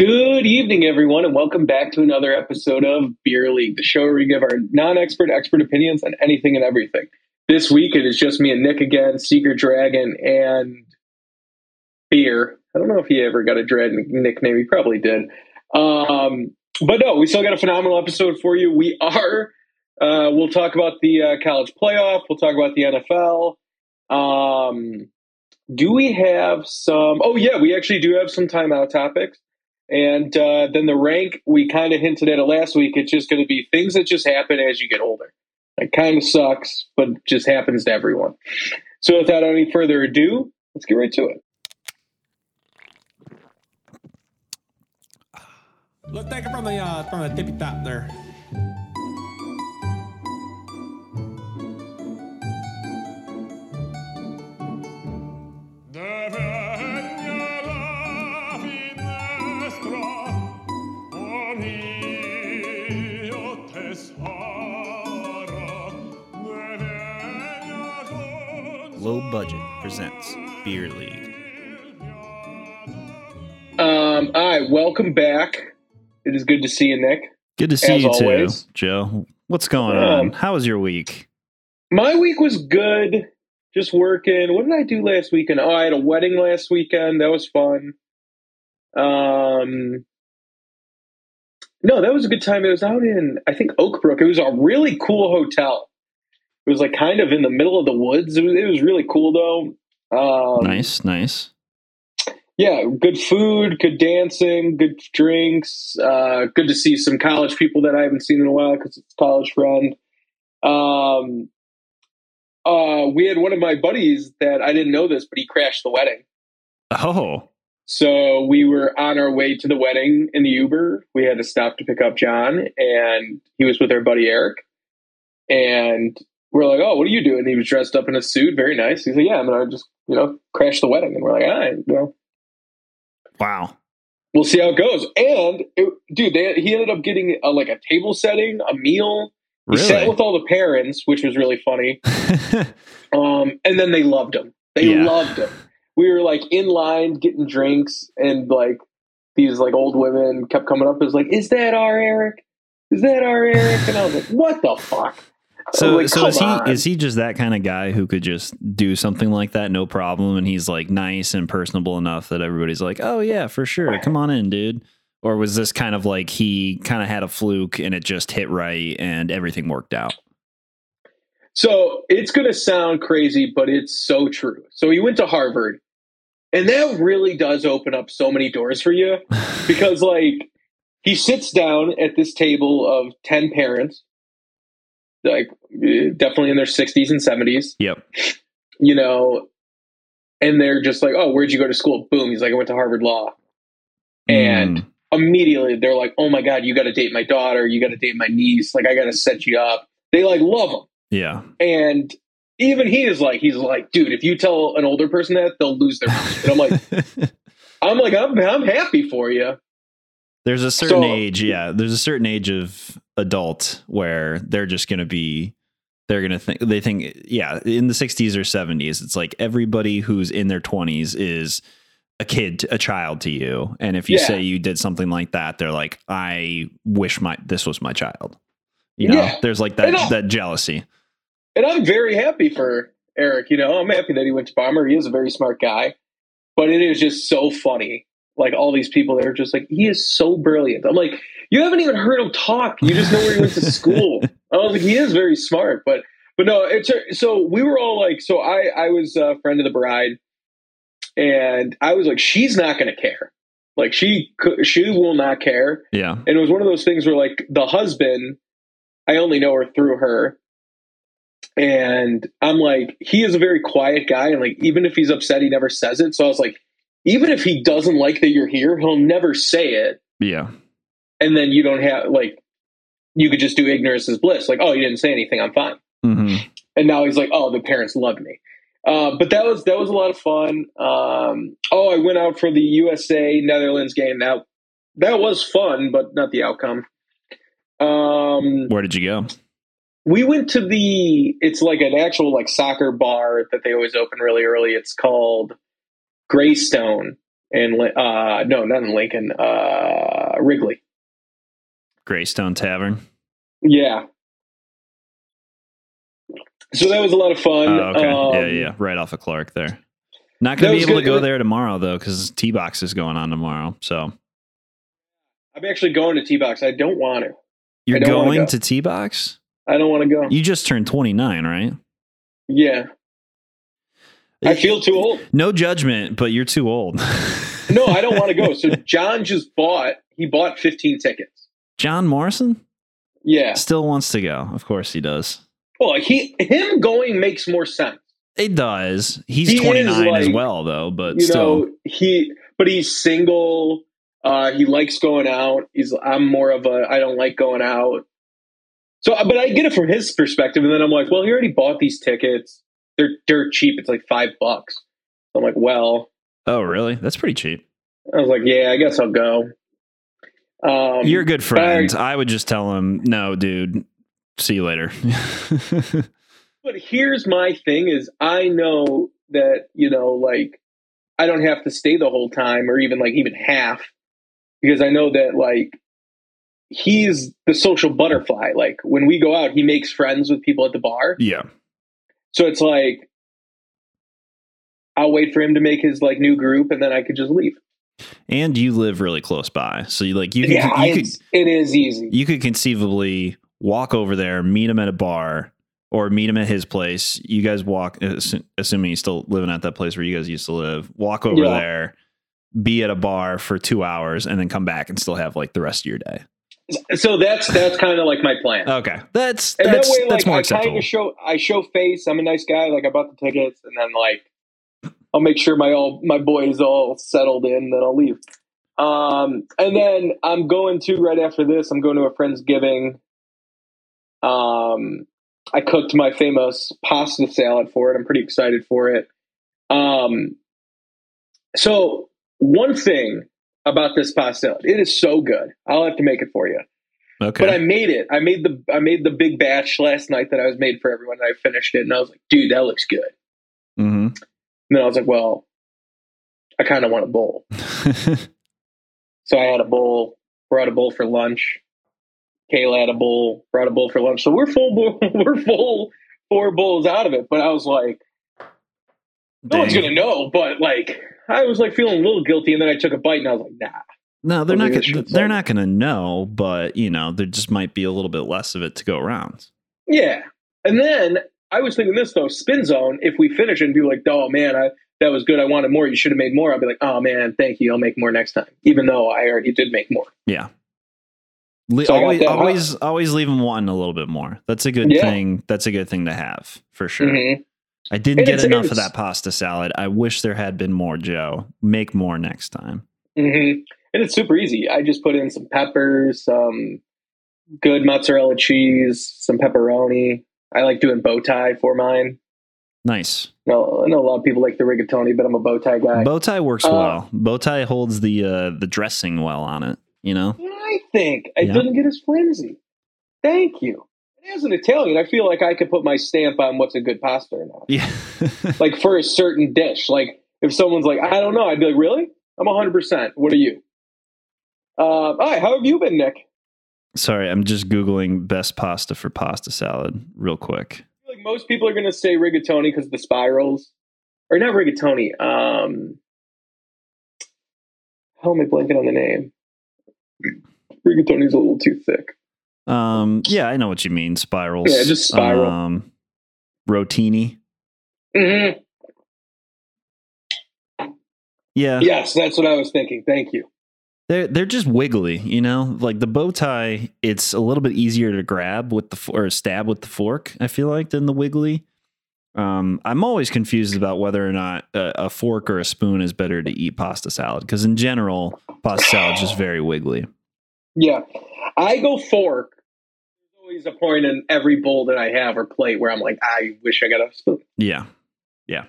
Good evening, everyone, and welcome back to another episode of Beer League, the show where we give our non expert expert opinions on anything and everything. This week it is just me and Nick again, Seeker Dragon, and Beer. I don't know if he ever got a dread nickname. He probably did. Um, but no, we still got a phenomenal episode for you. We are, uh, we'll talk about the uh, college playoff, we'll talk about the NFL. Um, do we have some? Oh, yeah, we actually do have some timeout topics. And uh, then the rank, we kind of hinted at it last week. It's just going to be things that just happen as you get older. It kind of sucks, but just happens to everyone. So without any further ado, let's get right to it. Let's take it from the uh, from the tippy top there. Low Budget presents Beer League. Um, all right, welcome back. It is good to see you, Nick. Good to see you always. too, Joe. What's going Um, on? How was your week? My week was good. Just working. What did I do last weekend? Oh, I had a wedding last weekend. That was fun. Um, no, that was a good time. It was out in I think Oakbrook. It was a really cool hotel. It was like kind of in the middle of the woods. It was, it was really cool though. Um, nice, nice. yeah, good food, good dancing, good drinks. Uh, good to see some college people that I haven't seen in a while because it's a college friend. Um, uh, we had one of my buddies that I didn't know this, but he crashed the wedding. Oh, So we were on our way to the wedding in the Uber. We had to stop to pick up John, and he was with our buddy Eric. And we're like, "Oh, what are you doing?" He was dressed up in a suit, very nice. He's like, "Yeah, I'm gonna just you know crash the wedding." And we're like, "All right, well." wow. we'll see how it goes. And it, dude, they, he ended up getting a, like a table setting, a meal. He sat with all the parents, which was really funny. Um, and then they loved him. They Yeah. loved him. We were like in line getting drinks, and like these like old women kept coming up. It was like, "Is that our Eric? Is that our Eric?" And I was like, "What the fuck?" So, like, so is he on." is he just that kind of guy who could just do something like that, no problem, and he's like nice and personable enough that everybody's like, oh yeah, for sure, come on in, dude. Or was this kind of like he kind of had a fluke and it just hit right and everything worked out? So it's going to sound crazy, but it's so true. So he went to Harvard, and that really does open up so many doors for you because, like, he sits down at this table of 10 parents, like, definitely in their 60s and 70s, Yep. you know, and they're just like, oh, where'd you go to school? Boom. He's like, I went to Harvard Law. And Mm, immediately they're like, oh my God, you got to date my daughter. You got to date my niece. Like, I got to set you up. They like love him. yeah. And even he is like, he's like, dude, if you tell an older person that, they'll lose their mind. And I'm like, I'm like, I'm, I'm happy for you. There's a certain So- age, yeah. There's a certain age of adult where they're just going to be, they're going to think, they think, yeah, in the 60s or 70s, it's like everybody who's in their 20s is a kid, a child to you. And if you Yeah. say you did something like that, they're like, I wish my, this was my child. You know, Yeah. there's like that, that jealousy. And I'm very happy for Eric. You know, I'm happy that he went to Bomber. He is a very smart guy. But it is just so funny. Like all these people that are just like, he is so brilliant. I'm like, you haven't even heard him talk. You just know where he went to school. I was like, he is very smart. But but no, it's so we were all like, so I I was a friend of the bride, and I was like, she's not going to care. Like she could, she will not care. Yeah. And it was one of those things where like the husband, I only know her through her. And I'm like, he is a very quiet guy. And like, even if he's upset, he never says it. So I was like, even if he doesn't like that you're here, he'll never say it. Yeah. And then you don't have like, you could just do ignorance is bliss. Like, oh, you didn't say anything. I'm fine. hmm And now he's like, oh, the parents loved me. Uh, but that was that was a lot of fun. Um, oh, I went out for the USA Netherlands game. That that was fun, but not the outcome. Um, Where did you go? we went to the. It's like an actual like soccer bar that they always open really early. It's called Greystone, and uh, no, not in Lincoln. Uh, Wrigley. Greystone Tavern. Yeah. So that was a lot of fun. Oh, okay. Um, yeah, yeah. Right off of Clark there. Not going to be able to go there tomorrow, though, because T Box is going on tomorrow. So I'm actually going to T Box. I don't want to. you're going go. to T Box? I don't want to go. You just turned 29, right? Yeah. I feel too old. No judgment, but you're too old. No, I don't want to go. So John just bought. He bought 15 tickets. John Morrison Yeah. still wants to go. Of course he does. Well, he him going makes more sense. It does. He's He is 29 as well, though, but you still. know he but he's single uh he likes going out he's i'm more of a i don't like going out so but i get it from his perspective and then i'm like well he already bought these tickets they're dirt cheap it's like five bucks i'm like well oh, really? That's pretty cheap. i was like yeah i guess i'll go um You're a good friend. I would just tell him, no, dude, see you later. but here's my thing is i know that you know like i don't have to stay the whole time or even like even half because i know that like he's the social butterfly like when we go out he makes friends with people at the bar yeah. So it's like i'll wait for him to make his like new group and then i could just leave And you live really close by. So you like you could yeah you could it's, easy you could conceivably walk over there, meet him at a bar, or meet him at his place. You guys walk, assu- assuming he's still living at that place where you guys used to live. Walk over Yeah. there, be at a bar for two hours, and then come back and still have like the rest of your day. So that's that's kind of like my plan. Okay, that's and that's that way that's like more i acceptable. kind of show i show face i'm a nice guy like i bought the tickets and then like i'll make sure my all my boys all settled in then i'll leave. Um and then i'm going to right after this i'm going to a friend's giving um i cooked my famous pasta salad for it i'm pretty excited for it. Um so one thing about this pasta it is so good i'll have to make it for you okay, but I made it. I made the I made the big batch last night that I was made for everyone. And I finished it, and I was like, "Dude, that looks good." Mm-hmm. And then I was like, "Well, I kind of want a bowl." So I had a bowl. Brought a bowl for lunch. Kayla had a bowl. Brought a bowl for lunch. So we're full. bowl- We're full four bowls out of it. But I was like, no one's gonna know. But like, I was like feeling a little guilty, and then I took a bite, and I was like, "Nah." No, they're not. Gonna, they're not going to know, but you know, there just might be a little bit less of it to go around. Yeah. And then I was thinking this though, spin zone, if we finish and be like, oh man, I that was good, I wanted more, you should have made more, I'll be like, oh man, thank you, I'll make more next time. Even though I already did make more. Yeah. Le- So always, always, always leave them wanting a little bit more. That's a good Yeah. thing. That's a good thing to have for sure. Mhm. I didn't get enough of that pasta salad. I wish there had been more, Joe. Make more next time. Mhm. And it's super easy. I just put in some peppers, some good mozzarella cheese, some pepperoni. I like doing bow tie for mine. Nice. No, I know a lot of people like the rigatoni, but I'm a bow tie guy. Bow tie works Uh, well. Bow tie holds the uh, the dressing well on it. You know. I think it Yeah. doesn't get as flimsy. Thank you. As an Italian, I feel like I could put my stamp on what's a good pasta or not. Yeah. like for a certain dish. Like if someone's like, I don't know, I'd be like, really? I'm 100%. What are you? Uh, all right, how have you been, Nick? Sorry, I'm just googling best pasta for pasta salad real quick. I feel like most people are going to say rigatoni because the spirals, or not rigatoni. Um, how am I blanking on the name? Rigatoni's a little too thick. Um, yeah, I know what you mean. Spirals. Yeah, just spiral. Um, rotini. hmm Yeah, Yes, that's what I was thinking. Thank you. they're they're just wiggly. You know, like the bow tie. It's a little bit easier to grab with the or stab with the fork. I feel like than the wiggly. Um, I'm always confused about whether or not a, a fork or a spoon is better to eat pasta salad because in general, pasta salad is just very wiggly. Yeah, I go fork. Always a point in every bowl that I have or plate where I'm like, I wish I got a spoon. Yeah, yeah.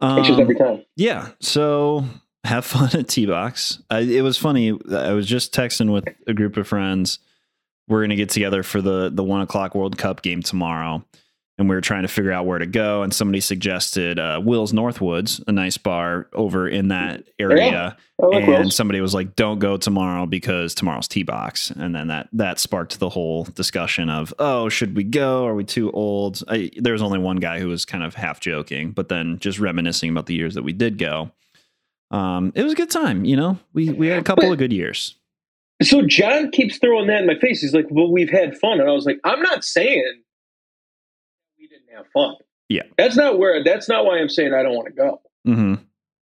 It's just Um, every time. Yeah. So have fun at T Box. It was funny. I was just texting with a group of friends. We're gonna get together for the the one o'clock World Cup game tomorrow, and we were trying to figure out where to go. And somebody suggested uh, Will's Northwoods, a nice bar over in that area. Like and Will's. somebody was like, "Don't go tomorrow because tomorrow's tea box." And then that that sparked the whole discussion of, "Oh, should we go? Are we too old?" I, there was only one guy who was kind of half joking, but then just reminiscing about the years that we did go. Um, it was a good time, you know. We we had a couple But- of good years. So John keeps throwing that in my face. He's like, "Well, we've had fun," and I was like, "I'm not saying have fun. Yeah. that's not where. That's not why I'm saying I don't want to go. Mm-hmm.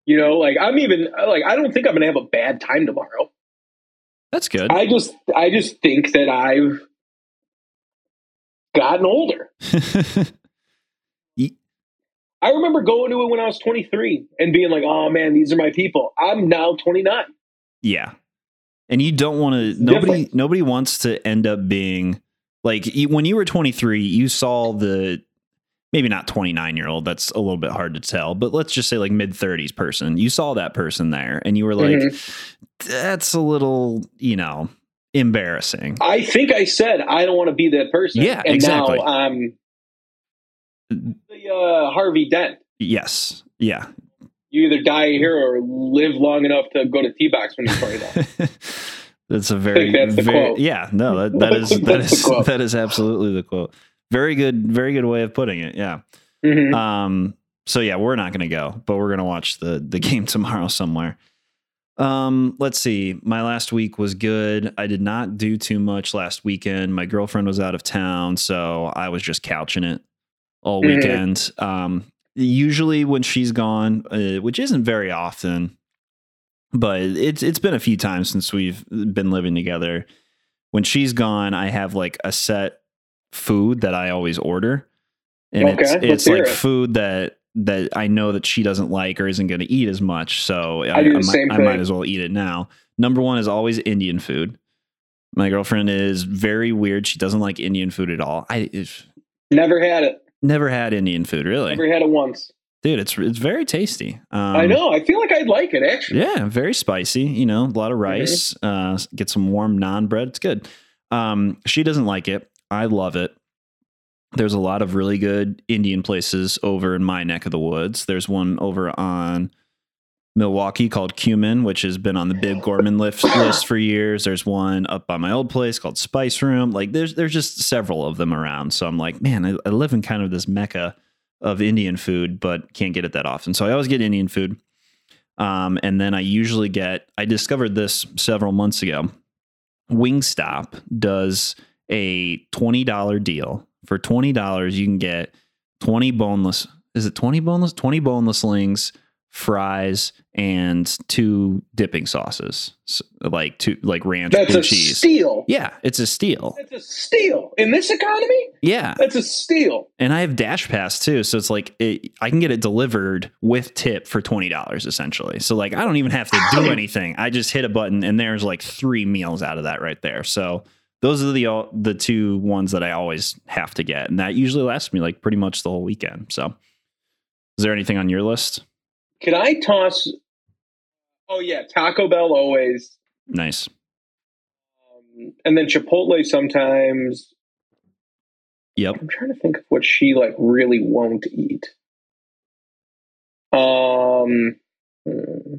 You know, like I'm even like I don't think I'm gonna have a bad time tomorrow. That's good. I just I just think that I've gotten older. I remember going to it when I was 23 and being like, "Oh man, these are my people." I'm now 29. Yeah. And you don't want to nobody different. nobody wants to end up being like when you were 23, you saw the maybe not 29 year old, that's a little bit hard to tell, but let's just say like mid 30s person. You saw that person there and you were like Mhm. that's a little, you know, embarrassing. I think I said I don't want to be that person. Yeah, and exactly. now I'm the uh, Harvey Dent. Yes. Yeah. You either die here or live long enough to go to T-box when you're 29. that's a very, that's very yeah, no, that, that is that is that is absolutely the quote. Very good, very good way of putting it. Yeah. Mhm. Um, so yeah, we're not going to go, but we're going to watch the the game tomorrow somewhere. Um, let's see. My last week was good. I did not do too much last weekend. My girlfriend was out of town, so I was just couching it all Mhm. weekend. Um, usually when she's gone, uh, which isn't very often, but it's it's been a few times since we've been living together. When she's gone, I have like a set food that I always order, and it's Okay, let's it's like it. food that that I know that she doesn't like or isn't going to eat as much. So I, I the might, I might as well eat it now. Number one is always Indian food. My girlfriend is very weird. She doesn't like Indian food at all. I Never had it. never had Indian food really, Never had it once. dude. It's it's very tasty. Um, I know. I feel like I'd like it actually. yeah, very spicy. You know, a lot of rice. Uh, get some warm naan bread. It's good. Um, she doesn't like it. I love it. There's a lot of really good Indian places over in my neck of the woods. There's one over on Milwaukee called Cumin, which has been on the Bib Gourmand list, list for years. There's one up by my old place called Spice Room. Like there's there's just several of them around. So I'm like, man, I, I live in kind of this mecca of Indian food, but can't get it that often. So I always get Indian food. Um, and then I usually get, I discovered this several months ago. Wingstop does a $20 deal. For $20, you can get 20 boneless, is it 20 boneless? 20 boneless wings, fries, and two dipping sauces, S- like two, like ranch That's blue a cheese. steal. Yeah, it's a steal. It's a steal in this economy. Yeah. That's a steal. And I have Dash Pass too, so it's like it, I can get it delivered with tip for twenty dollars essentially. So like I don't even have to do anything. I just hit a button, and there's like three meals out of that right there. So those are the all- the two ones that I always have to get, and that usually lasts me like pretty much the whole weekend. So, is there anything on your list? Can I toss? Oh yeah, Taco Bell always, Nice. um, and then Chipotle sometimes. Yep. I'm trying to think of what she like really won't eat. Um, hmm.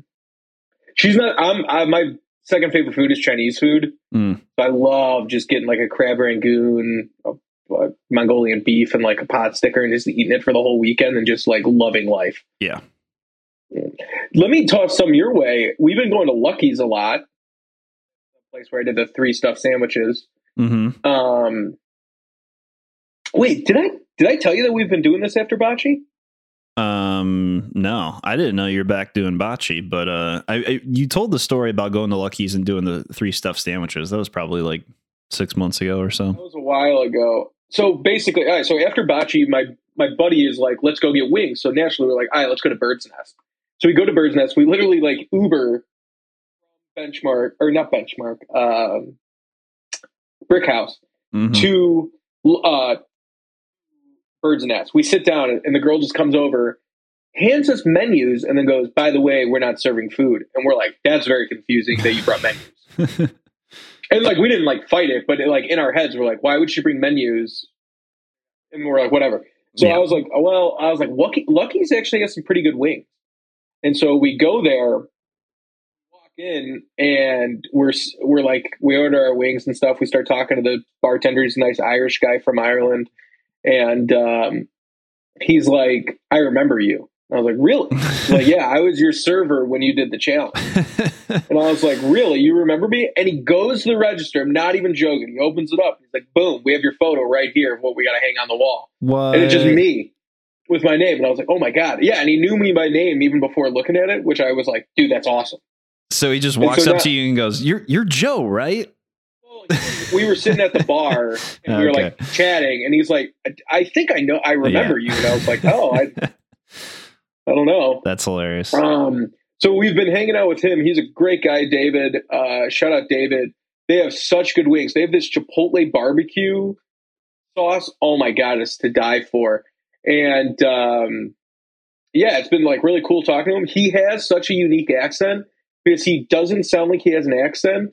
she's not. I'm. I, my second favorite food is Chinese food. Mm. So I love just getting like a crab rangoon, a, a Mongolian beef, and like a pot sticker, and just eating it for the whole weekend, and just like loving life. Yeah. Let me toss some your way. We've been going to Lucky's a lot. The place where I did the three stuffed sandwiches. Mm-hmm. Um, wait, did I did I tell you that we've been doing this after Bocce? Um, no, I didn't know you're back doing bocce, but uh, I, I you told the story about going to Lucky's and doing the three stuffed sandwiches. That was probably like six months ago or so. That was a while ago. So basically, all right. So after Bocce, my my buddy is like, "Let's go get wings." So naturally, we're like, "All right, let's go to Bird's Nest." So we go to Bird's Nest. We literally like Uber benchmark or not benchmark, um, Brick House Mhm. to uh, Bird's Nest. We sit down, and the girl just comes over, hands us menus, and then goes, "By the way, we're not serving food." And we're like, "That's very confusing that you brought menus." and like we didn't like fight it, but like in our heads, we're like, "Why would she bring menus?" And we're like, "Whatever." So Yeah. I was like, oh, well, I was like, Lucky, Lucky's actually has some pretty good wings. And so we go there, walk in, and we're we're like, we order our wings and stuff. We start talking to the bartender. He's a nice Irish guy from Ireland, and um, he's like, I remember you. I was like, really? Like, yeah, I was your server when you did the challenge. And I was like, really? You remember me? And he goes to the register. I'm not even joking. He opens it up. He's like, boom, we have your photo right here of what we got to hang on the wall. what? And it's just me with my name. And I was like, oh my God. Yeah. And he knew me by name even before looking at it, which I was like, dude, that's awesome. So he just walks so up now- to you and goes, "You're you're Joe, right?" We were sitting at the bar and we were Okay. like chatting. And he's like, I- I think I know, I remember you. And I was like, oh, I, I don't know. That's hilarious. Um, so we've been hanging out with him. He's a great guy, David. Uh, shout out, David. They have such good wings. They have this Chipotle barbecue sauce. Oh my god, it's to die for. And um, yeah, it's been like really cool talking to him. He has such a unique accent because he doesn't sound like he has an accent.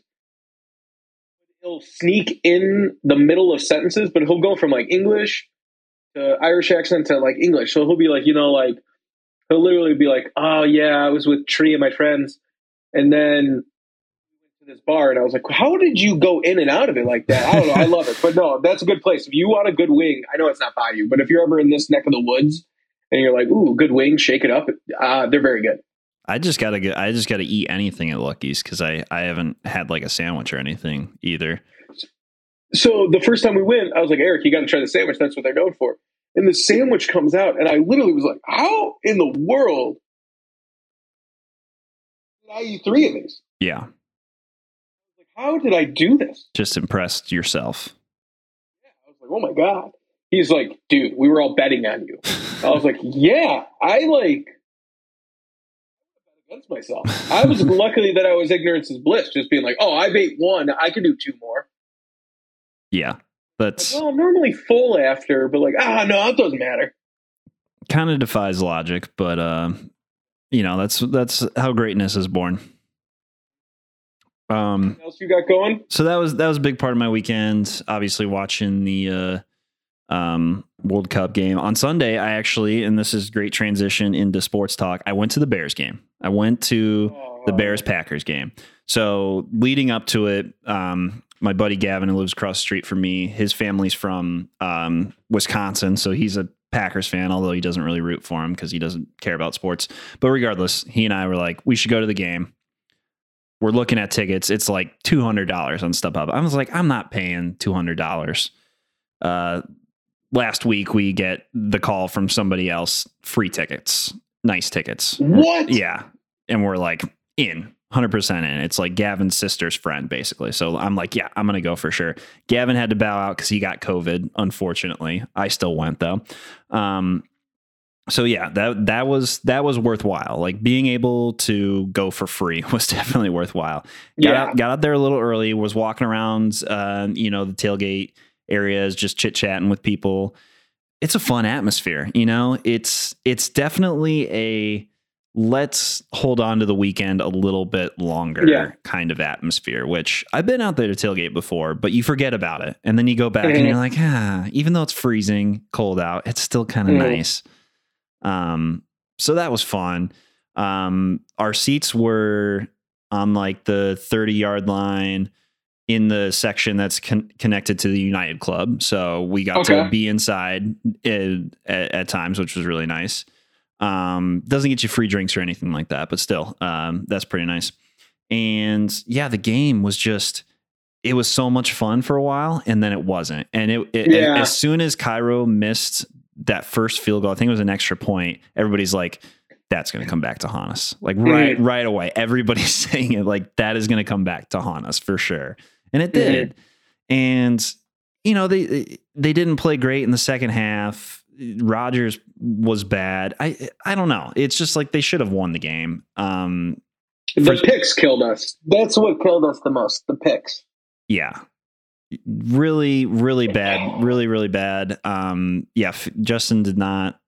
He'll sneak in the middle of sentences, but he'll go from like English to Irish accent to like English. So he'll be like, you know, like he'll literally be like, "Oh yeah, I was with Tree and my friends," and then to this bar, and I was like, "How did you go in and out of it like that?" I don't know. I love it, but no, that's a good place. If you want a good wing, I know it's not by you, but if you're ever in this neck of the woods and you're like, "Ooh, good wing, shake it up," uh, they're very good. I just gotta get. I just gotta eat anything at Lucky's because I I haven't had like a sandwich or anything either. So the first time we went, I was like, Eric, you got to try the sandwich. That's what they're known for. And the sandwich comes out, and I literally was like, how in the world did I eat three of these? Yeah, Like, how did I do this? just impressed yourself. I was like, oh my God. He's like, dude, we were all betting on you. I was like, yeah, I like myself. I was luckily that I was ignorance is bliss, just being like, oh, I ate one, I can do two more. Yeah, that's Well, I'm normally full after, but like, ah, no, it doesn't matter. kind of defies logic, but uh, you know that's that's how greatness is born. Um, What else you got going? so that was that was a big part of my weekend. Obviously, watching the uh, um, World Cup game on Sunday. I actually, and this is great transition into sports talk. I went to the Bears game. I went to the. Bears Packers game. So leading up to it, um, my buddy Gavin, who lives across the street from me, his family's from um, Wisconsin, so he's a Packers fan, although he doesn't really root for him because he doesn't care about sports. But regardless, he and I were like, we should go to the game. We're looking at tickets. It's like two hundred dollars on StubHub. I was like, I'm not paying two hundred dollars. Uh, last week we get the call from somebody else, free tickets, nice tickets. What? Yeah. And we're like in 100% in. It's like Gavin's sister's friend, basically. So I'm like, yeah, I'm going to go for sure. Gavin had to bow out because he got COVID, unfortunately. I still went though. Um, so yeah, that that was that was worthwhile. Like being able to go for free was definitely worthwhile. Got Yeah. out, got out there a little early. Was walking around, uh, you know, the tailgate areas, just chit chatting with people. It's a fun atmosphere, you know. It's it's definitely a let's hold on to the weekend a little bit longer Yeah. kind of atmosphere. Which I've been out there to tailgate before, but you forget about it, and then you go back and Mhm. you're like, ah, even though it's freezing cold out, it's still kind of Mhm. nice. Um, so that was fun. Um, our seats were on like the 30 yard line in the section that's con- connected to the United Club. So we got to be inside uh, at, at times, which was really nice. Um, doesn't get you free drinks or anything like that, but still, um, that's pretty nice. And yeah, the game was just, it was so much fun for a while and then it wasn't. And it, it Yeah. as soon as Cairo missed that first field goal, I think it was an extra point, everybody's like, that's going to come back to haunt us. Like right, Mhm. right away. Everybody's saying it like that is going to come back to haunt us for sure. And it did. And you know, they they didn't play great in the second half. Rodgers was bad. I I don't know. It's just like they should have won the game. Um The First- picks killed us. That's what killed us the most. The picks. yeah. Really really bad. Really really bad. Um yeah, F- Justin did not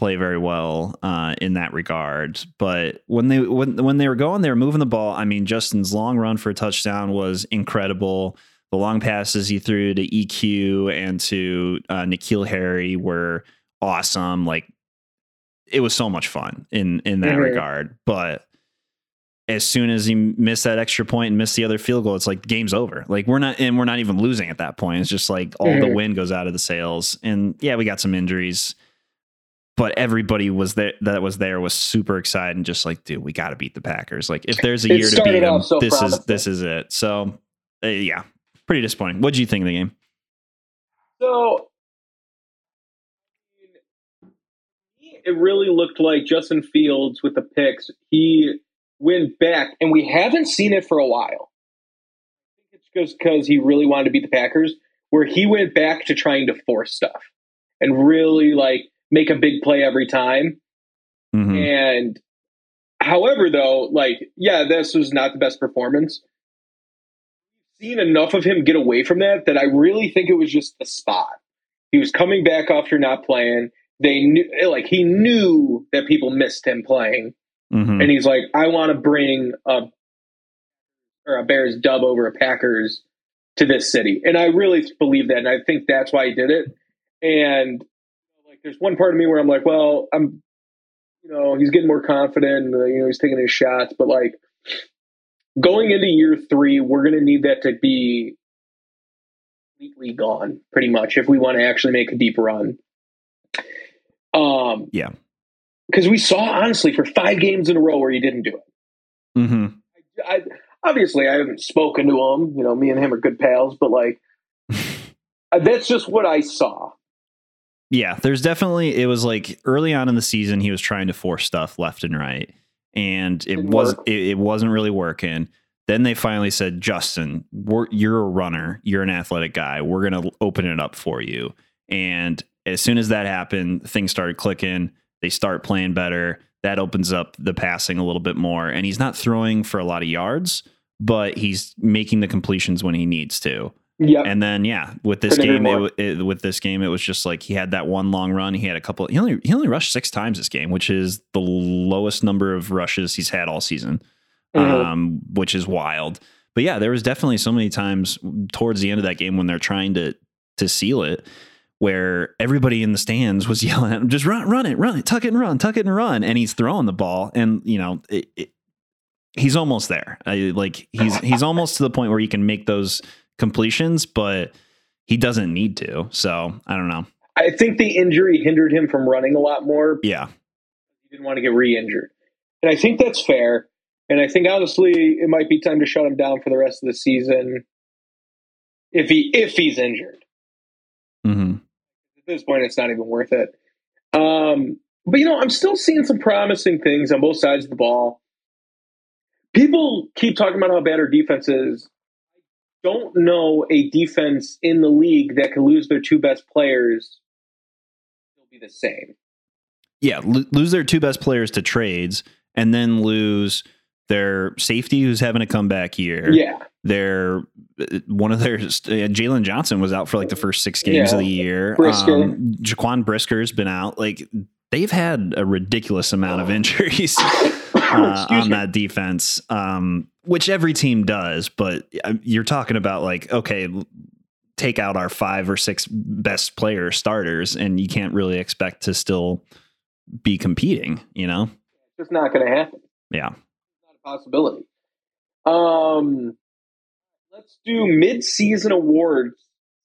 play very well uh, in that regard. But when they when when they were going, they were moving the ball. I mean, Justin's long run for a touchdown was incredible. The long passes he threw to EQ and to uh, N'Keal Harry were awesome. Like it was so much fun in in that Mhm. regard. But as soon as he missed that extra point and missed the other field goal, it's like game's over. Like we're not and we're not even losing at that point. It's just like all the Mhm. wind goes out of the sails. And yeah, we got some injuries. But everybody was there that was there was super excited and just like, dude, we got to beat the Packers. Like, if there's a It year to beat them, so this is this is it. So, uh, yeah, pretty disappointing. What would you think of the game? So it really looked like Justin Fields with the picks. He went back, and we haven't seen it for a while. I think it's just because he really wanted to beat the Packers, where he went back to trying to force stuff and really like make a big play every time. Mhm. And however, though, like, yeah, this was not the best performance. Seen enough of him get away from that that I really think it was just the spot. He was coming back after not playing. They knew, like, he knew that people missed him playing, Mhm. and he's like, I want to bring a or a Bears dub over a Packers to this city, and I really believe that, and I think that's why he did it. And there's one part of me where I'm like, well, I'm you know, he's getting more confident. uh, You know, he's taking his shots, but like going into year three, we're going to need that to be completely gone, pretty much, if we want to actually make a deep run. Um, Yeah. because we saw honestly for five games in a row where he didn't do it. Mm-hmm. I obviously I haven't spoken to him. You know, me and him are good pals, but like that's just what I saw. Yeah, there's definitely it was like early on in the season he was trying to force stuff left and right, and it was it, it wasn't really working. Then they finally said, Justin, we're, you're a runner, you're an athletic guy. We're gonna open it up for you. And as soon as that happened, things started clicking. They start playing better. That opens up the passing a little bit more, and he's not throwing for a lot of yards, but he's making the completions when he needs to. Yep. And then yeah, with this Couldn't game, it, it, with this game, it was just like he had that one long run. He had a couple. He only he only rushed six times this game, which is the lowest number of rushes he's had all season, Mhm. um, which is wild. But yeah, there was definitely so many times towards the end of that game when they're trying to to seal it, where everybody in the stands was yelling at him, "Just run, run it, run it, tuck it and run, tuck it and run," and he's throwing the ball, and you know. It, it, He's almost there. I, like he's he's almost to the point where he can make those completions, but he doesn't need to. So I don't know. I think the injury hindered him from running a lot more. Yeah. He didn't want to get re-injured, and I think that's fair. And I think honestly, it might be time to shut him down for the rest of the season if he if he's injured. Mm-hmm. At this point, it's not even worth it. Um, but you know, I'm still seeing some promising things on both sides of the ball. People keep talking about how bad our defense is. Don't know a defense in the league that can lose their two best players still be the same. Yeah. Lo- lose their two best players to trades and then lose their safety who's having a comeback year. Yeah, Their one of their uh, Jaylon Johnson was out for like the first six games Yeah. of the year. Brisker. Um, Jaquan Brisker's been out. Like they've had a ridiculous amount of injuries. Uh, on me. that defense, um, which every team does. But uh, you're talking about like, okay, take out our five or six best player starters, and you can't really expect to still be competing. You know? It's just not going to happen. Yeah. It's not a possibility. Um, let's do mid-season awards,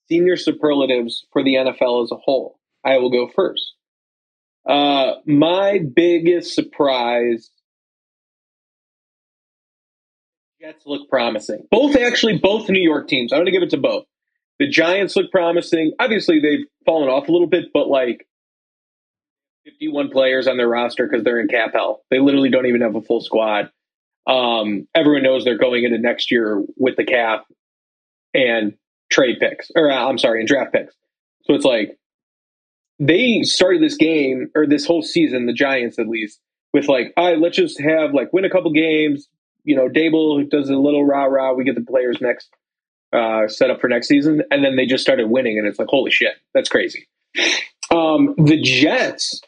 senior superlatives for the NFL as a whole. I will go first. Uh, my biggest surprise. Jets look promising. Both actually, both New York teams. I'm going to give it to both. The Giants look promising. Obviously, they've fallen off a little bit, but like 51 players on their roster because they're in cap hell. They literally don't even have a full squad. Um, everyone knows they're going into next year with the cap and trade picks, or uh, I'm sorry, and draft picks. So it's like they started this game or this whole season, the Giants at least, with like, all right, let's just have like win a couple games. You know, Daboll does a little rah rah. We get the players next uh, set up for next season, and then they just started winning, and it's like, holy shit, that's crazy. Um, the Jets,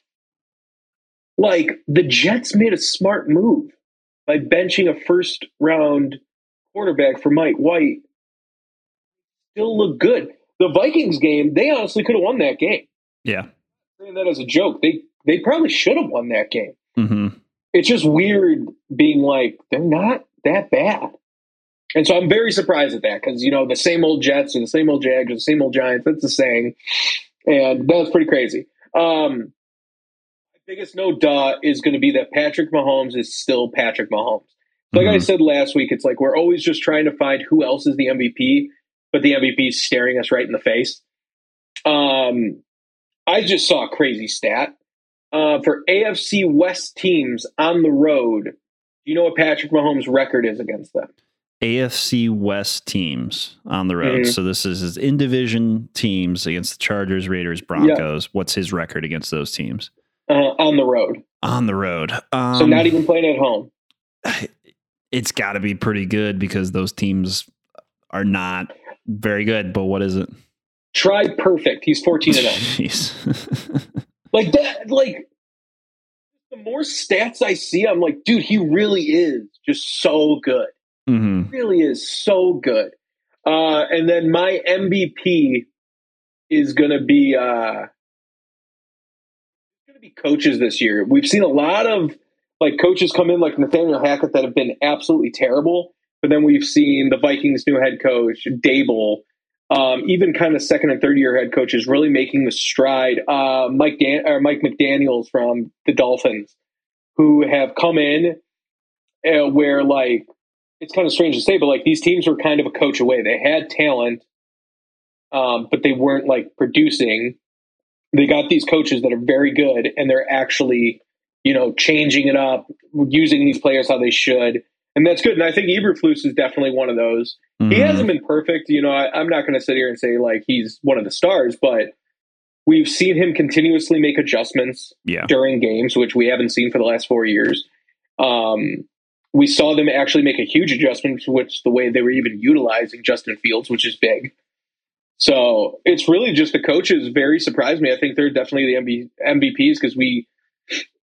like the Jets, made a smart move by benching a first round quarterback for Mike White. Still look good. The Vikings game, they honestly could have won that game. Yeah. saying that as a joke. They they probably should have won that game. hmm It's just weird being like they're not that bad, and so I'm very surprised at that because you know the same old Jets and the same old Jags and the same old Giants. That's the saying, and that's pretty crazy. Um, my biggest no duh is going to be that Patrick Mahomes is still Patrick Mahomes. Like I Mhm. said last week, it's like we're always just trying to find who else is the MVP, but the MVP is staring us right in the face. Um, I just saw a crazy stat uh, for AFC West teams on the road. Do you know what Patrick Mahomes' record is against them? AFC West teams on the road. Mhm. So this is his in division teams against the Chargers, Raiders, Broncos. What's his record against those teams Uh, on the road, on the road? Um, so not even playing at home. It's got to be pretty good because those teams are not very good. But what is it? Try perfect. He's fourteen and zero. Jeez. like that. Like the more stats I see, I'm like, dude, he really is just so good. hmm really is so good. Uh, and then my MVP is going to be uh, going to be coaches this year. We've seen a lot of like coaches come in like Nathaniel Hackett that have been absolutely terrible, but then we've seen the Vikings' new head coach Daboll, um, even kind of second and third year head coaches really making the stride. Uh, Mike Dan- or Mike McDaniel's from the Dolphins, who have come in uh, where like it's kind of strange to say, but like these teams were kind of a coach away. They had talent, um, but they weren't like producing. They got these coaches that are very good, and they're actually, you know, changing it up, using these players how they should, and that's good. And I think Eberflus is definitely one of those. He Mhm. hasn't been perfect, you know. I, I'm not going to sit here and say like he's one of the stars, but we've seen him continuously make adjustments Yeah. during games, which we haven't seen for the last four years. Um, we saw them actually make a huge adjustment to which the way they were even utilizing Justin Fields, which is big. So it's really just the coaches very surprised me. I think they're definitely the MB, MVPs because we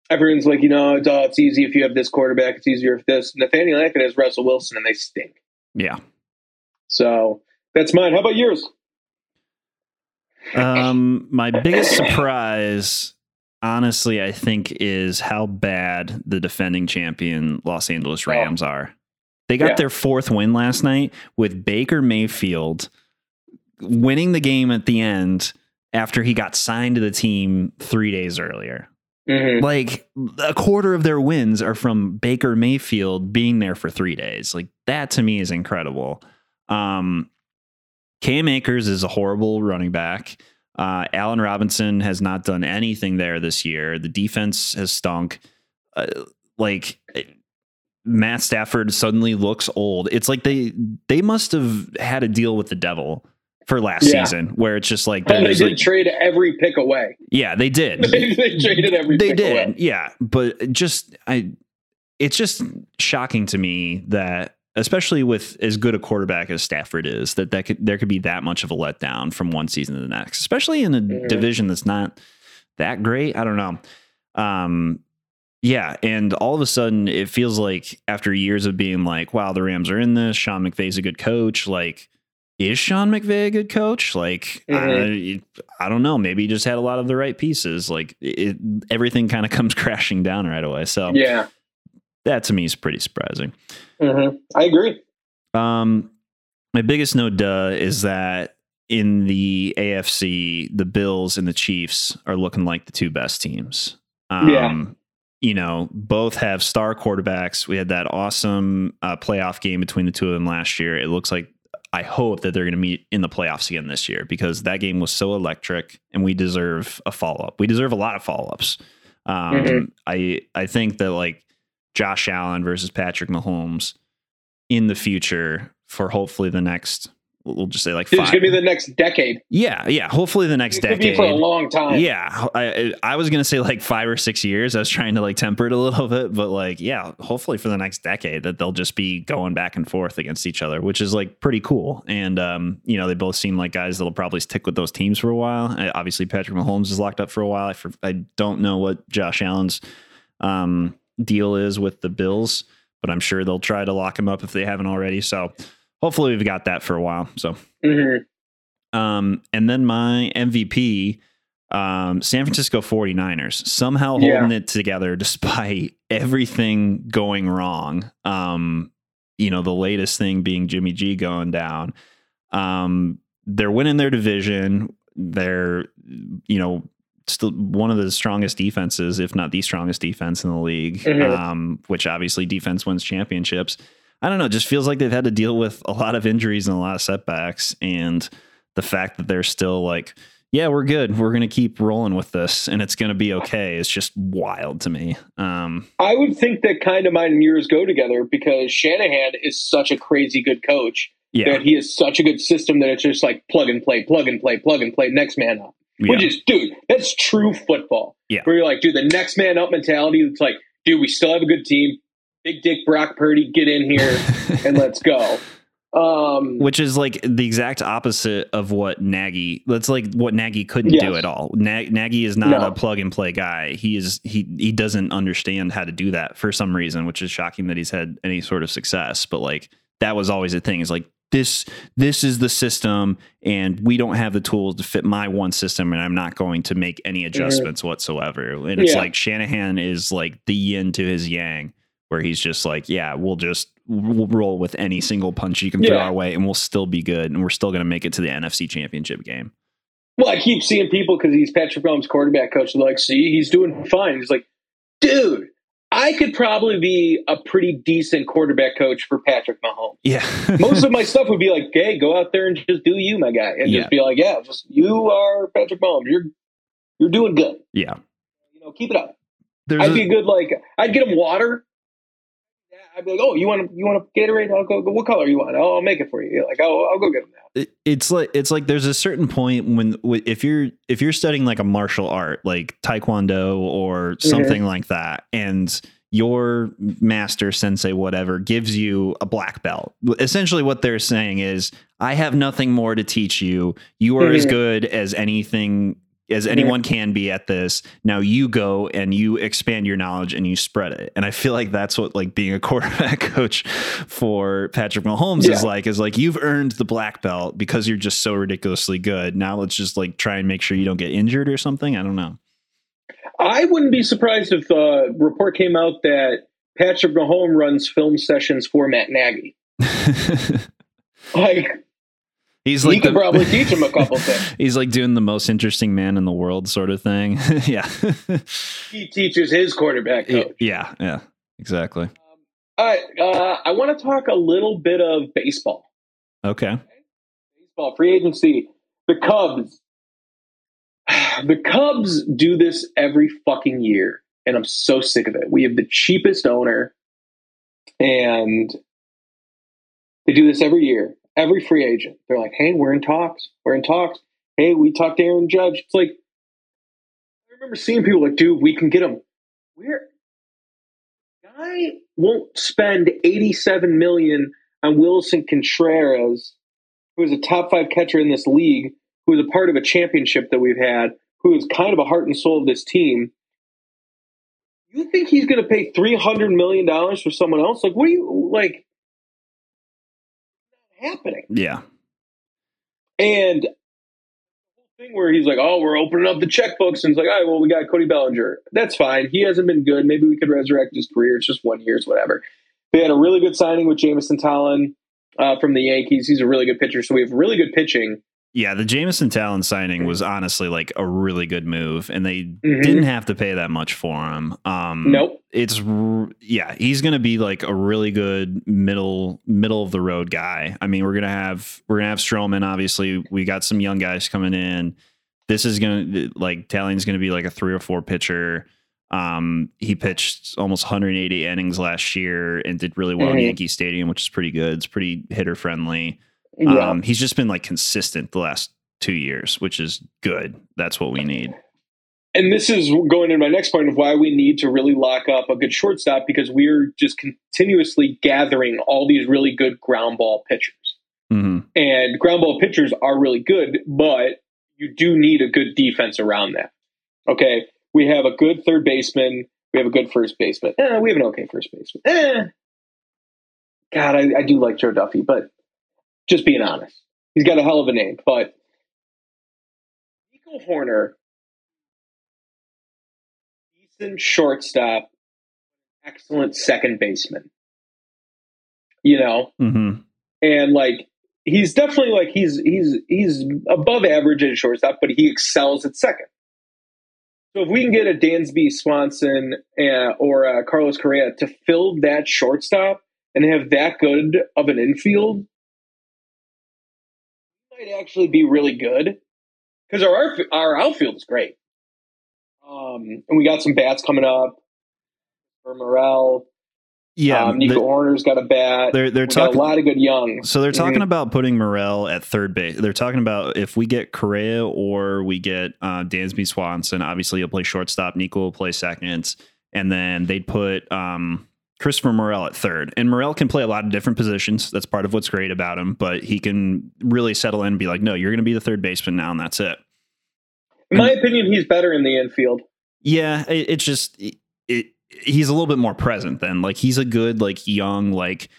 everyone's like, you know, it's, oh, it's easy if you have this quarterback. It's easier if this. Nathaniel Hackett has Russell Wilson, and they stink. Yeah. So that's mine. How about yours? Um, my biggest surprise, honestly, I think, is how bad the defending champion Los Angeles Rams are. They got Yeah. their fourth win last night with Baker Mayfield winning the game at the end after he got signed to the team three days earlier. Mm-hmm. Like a quarter of their wins are from Baker Mayfield being there for three days. Like that to me is incredible. Um, Cam Akers is a horrible running back. Uh, Allen Robinson has not done anything there this year. The defense has stunk. Uh, like Matt Stafford suddenly looks old. It's like they they must have had a deal with the devil for last Yeah. season, where it's just like they did like- trade every pick away. yeah, they did they, they traded every they did away. yeah but just i it's just shocking to me that especially with as good a quarterback as stafford is that, that could, there could be that much of a letdown from one season to the next especially in a Mhm. division that's not that great i don't know um yeah and all of a sudden it feels like after years of being like wow the rams are in this sean mcvay's a good coach like is Sean McVay a good coach? Like, Mhm. I, I don't know. Maybe he just had a lot of the right pieces. Like, it, everything kind of comes crashing down right away. So Yeah, that to me is pretty surprising. hmm I agree. Um, my biggest no duh is that in the AFC, the Bills and the Chiefs are looking like the two best teams. Um, Yeah. You know, both have star quarterbacks. We had that awesome uh, playoff game between the two of them last year. It looks like I hope that they're going to meet in the playoffs again this year because that game was so electric, and we deserve a follow up. We deserve a lot of follow ups. Um, Mhm. I I think that like Josh Allen versus Patrick Mahomes in the future for hopefully the next we'll just say like five. It's gonna be the next decade. yeah, yeah. Hopefully the next It could be decade. for a long time. Yeah, I I was gonna say like five or six years. I was trying to like temper it a little bit, but like yeah, hopefully for the next decade that they'll just be going back and forth against each other, which is like pretty cool. And um, you know, they both seem like guys that'll probably stick with those teams for a while. I, obviously, Patrick Mahomes is locked up for a while. I for, I don't know what Josh Allen's um deal is with the Bills, but I'm sure they'll try to lock him up if they haven't already. So hopefully we've got that for a while. So hmm um, and then my MVP, Um, San Francisco 49ers somehow holding Yeah. it together despite everything going wrong. Um, you know, the latest thing being Jimmy G going down. Um, they're winning their division. They're, you know, still one of the strongest defenses, if not the strongest defense in the league. Mhm. Um, which obviously defense wins championships. I don't know. Just feels like they've had to deal with a lot of injuries and a lot of setbacks, and the fact that they're still like, yeah, we're good. We're gonna keep rolling with this, and it's gonna be okay. It's just wild to me. Um, I would think that kind of mine and yours go together because Shanahan is such a crazy good coach yeah, that he has such a good system that it's just like plug and play, plug and play, plug and play, next man up. yeah. Which is, dude, that's true football. Yeah. Where you're like, dude, the next man up mentality. It's like, dude, we still have a good team. Big Dick Brock Purdy, get in here and let's go. Um, which is like the exact opposite of what Nagy. That's like what Nagy couldn't Yes. do at all. Na- Nagy is not No. a plug and play guy. He is he he doesn't understand how to do that for some reason, which is shocking that he's had any sort of success. But like that was always a thing. Is like this this is the system, and we don't have the tools to fit my one system, and I'm not going to make any adjustments whatsoever. And it's Yeah. like Shanahan is like the yin to his yang, where he's just like, yeah, we'll just we'll roll with any single punch you can throw our way, and we'll still be good, and we're still going to make it to the NFC Championship game. well, I keep seeing people because he's Patrick Mahomes' quarterback coach. They're like, see, he's doing fine. He's like, dude, I could probably be a pretty decent quarterback coach for Patrick Mahomes. Yeah, Most of my stuff would be like, hey, go out there and just do you, my guy. And Yeah. just be like, yeah, just you are Patrick Mahomes. You're you're doing good. yeah. You know, keep it up. There's I'd a- be a good like I'd get him water. I'd be like, oh, you want to you want a Gatorade? I'll go. What color you want? I'll, I'll make it for you. Like, I'll, I'll go get it- it's like it's like there's a certain point when if you're if you're studying like a martial art like taekwondo or something like that and your master sensei whatever gives you a black belt essentially what they're saying is i have nothing more to teach you you are as Mhm. good as anything as anyone can be at this now you go and you expand your knowledge and you spread it. And i feel like that's what like being a quarterback coach for patrick mahomes is like is like you've earned the black belt because you're just so ridiculously good. Now let's just like try and make sure you don't get injured or something. I don't know. I wouldn't be surprised if a report came out that Patrick Mahomes runs film sessions for Matt Nagy. Like he's like he could the- probably teach him a couple things. he's like doing the most interesting man in the world sort of thing yeah He teaches his quarterback coach. yeah yeah exactly All right, uh, I want to talk a little bit of baseball. okay baseball free agency. The Cubs. The Cubs do this every fucking year, and I'm so sick of it. We have the cheapest owner, and they do this every year. Every free agent, they're like, "Hey, we're in talks. We're in talks. Hey, we talked to Aaron Judge." It's like I remember seeing people like, "Dude, we can get him." Where guy won't spend 87 million on Willson Contreras who is a top five catcher in this league, who is a part of a championship that we've had, who is kind of a heart and soul of this team. You think he's going to pay three hundred million dollars for someone else? Like, what do you like? Happening yeah and the whole thing where he's like, "Oh, we're opening up the checkbooks," and it's like, "All right, well, we got Cody Bellinger. That's fine. He hasn't been good. Maybe we could resurrect his career. It's just one year, it's whatever." They had a really good signing with Jameson Taillon uh, from the Yankees. He's a really good pitcher, so we have really good pitching. Yeah, the Jameson Taillon signing was honestly like a really good move, and they Mhm. didn't have to pay that much for him. Um, Nope. it's yeah, he's going to be like a really good middle middle of the road guy. I mean, we're gonna have we're gonna have Stroman. Obviously, we got some young guys coming in. This is gonna like Taillon's going to be like a three or four pitcher. Um, he pitched almost 180 innings last year and did really well in Mhm. Yankee Stadium, which is pretty good. It's pretty hitter friendly. Yeah. Um, he's just been like consistent the last two years, which is good. That's what we need. and this is going to my next point of why we need to really lock up a good shortstop because we're just continuously gathering all these really good ground ball pitchers. hmm And ground ball pitchers are really good, but you do need a good defense around that. Okay. We have a good third baseman. We have a good first baseman. Eh, we have an okay first baseman. Eh. God, I, I do like Joe Duffy, but just being honest, he's got a hell of a name. But Nico Hoerner decent shortstop, excellent second baseman. You know, Mm-hmm. and like he's definitely like he's he's he's above average at shortstop, but he excels at second. So if we can get a Dansby Swanson uh, or a Carlos Correa to fill that shortstop and have that good of an infield, might actually be really good because our our outfield is great. Um, and we got some bats coming up for Morel. Yeah, um, Nico Hoerner's got a bat. they're they're talking. a lot of good young. So they're talking Mhm. about putting Morel at third base. They're talking about if we get Correa or we get uh, Dansby Swanson, obviously he'll play shortstop. Nico will play second, and then they'd put um, Christopher Morel at third. And Morel can play a lot of different positions. That's part of what's great about him. But he can really settle in and be like, no, you're going to be the third baseman now, and that's it. In my opinion, he's better in the infield. Yeah, it, it's just it, it. He's a little bit more present than like he's a good like young like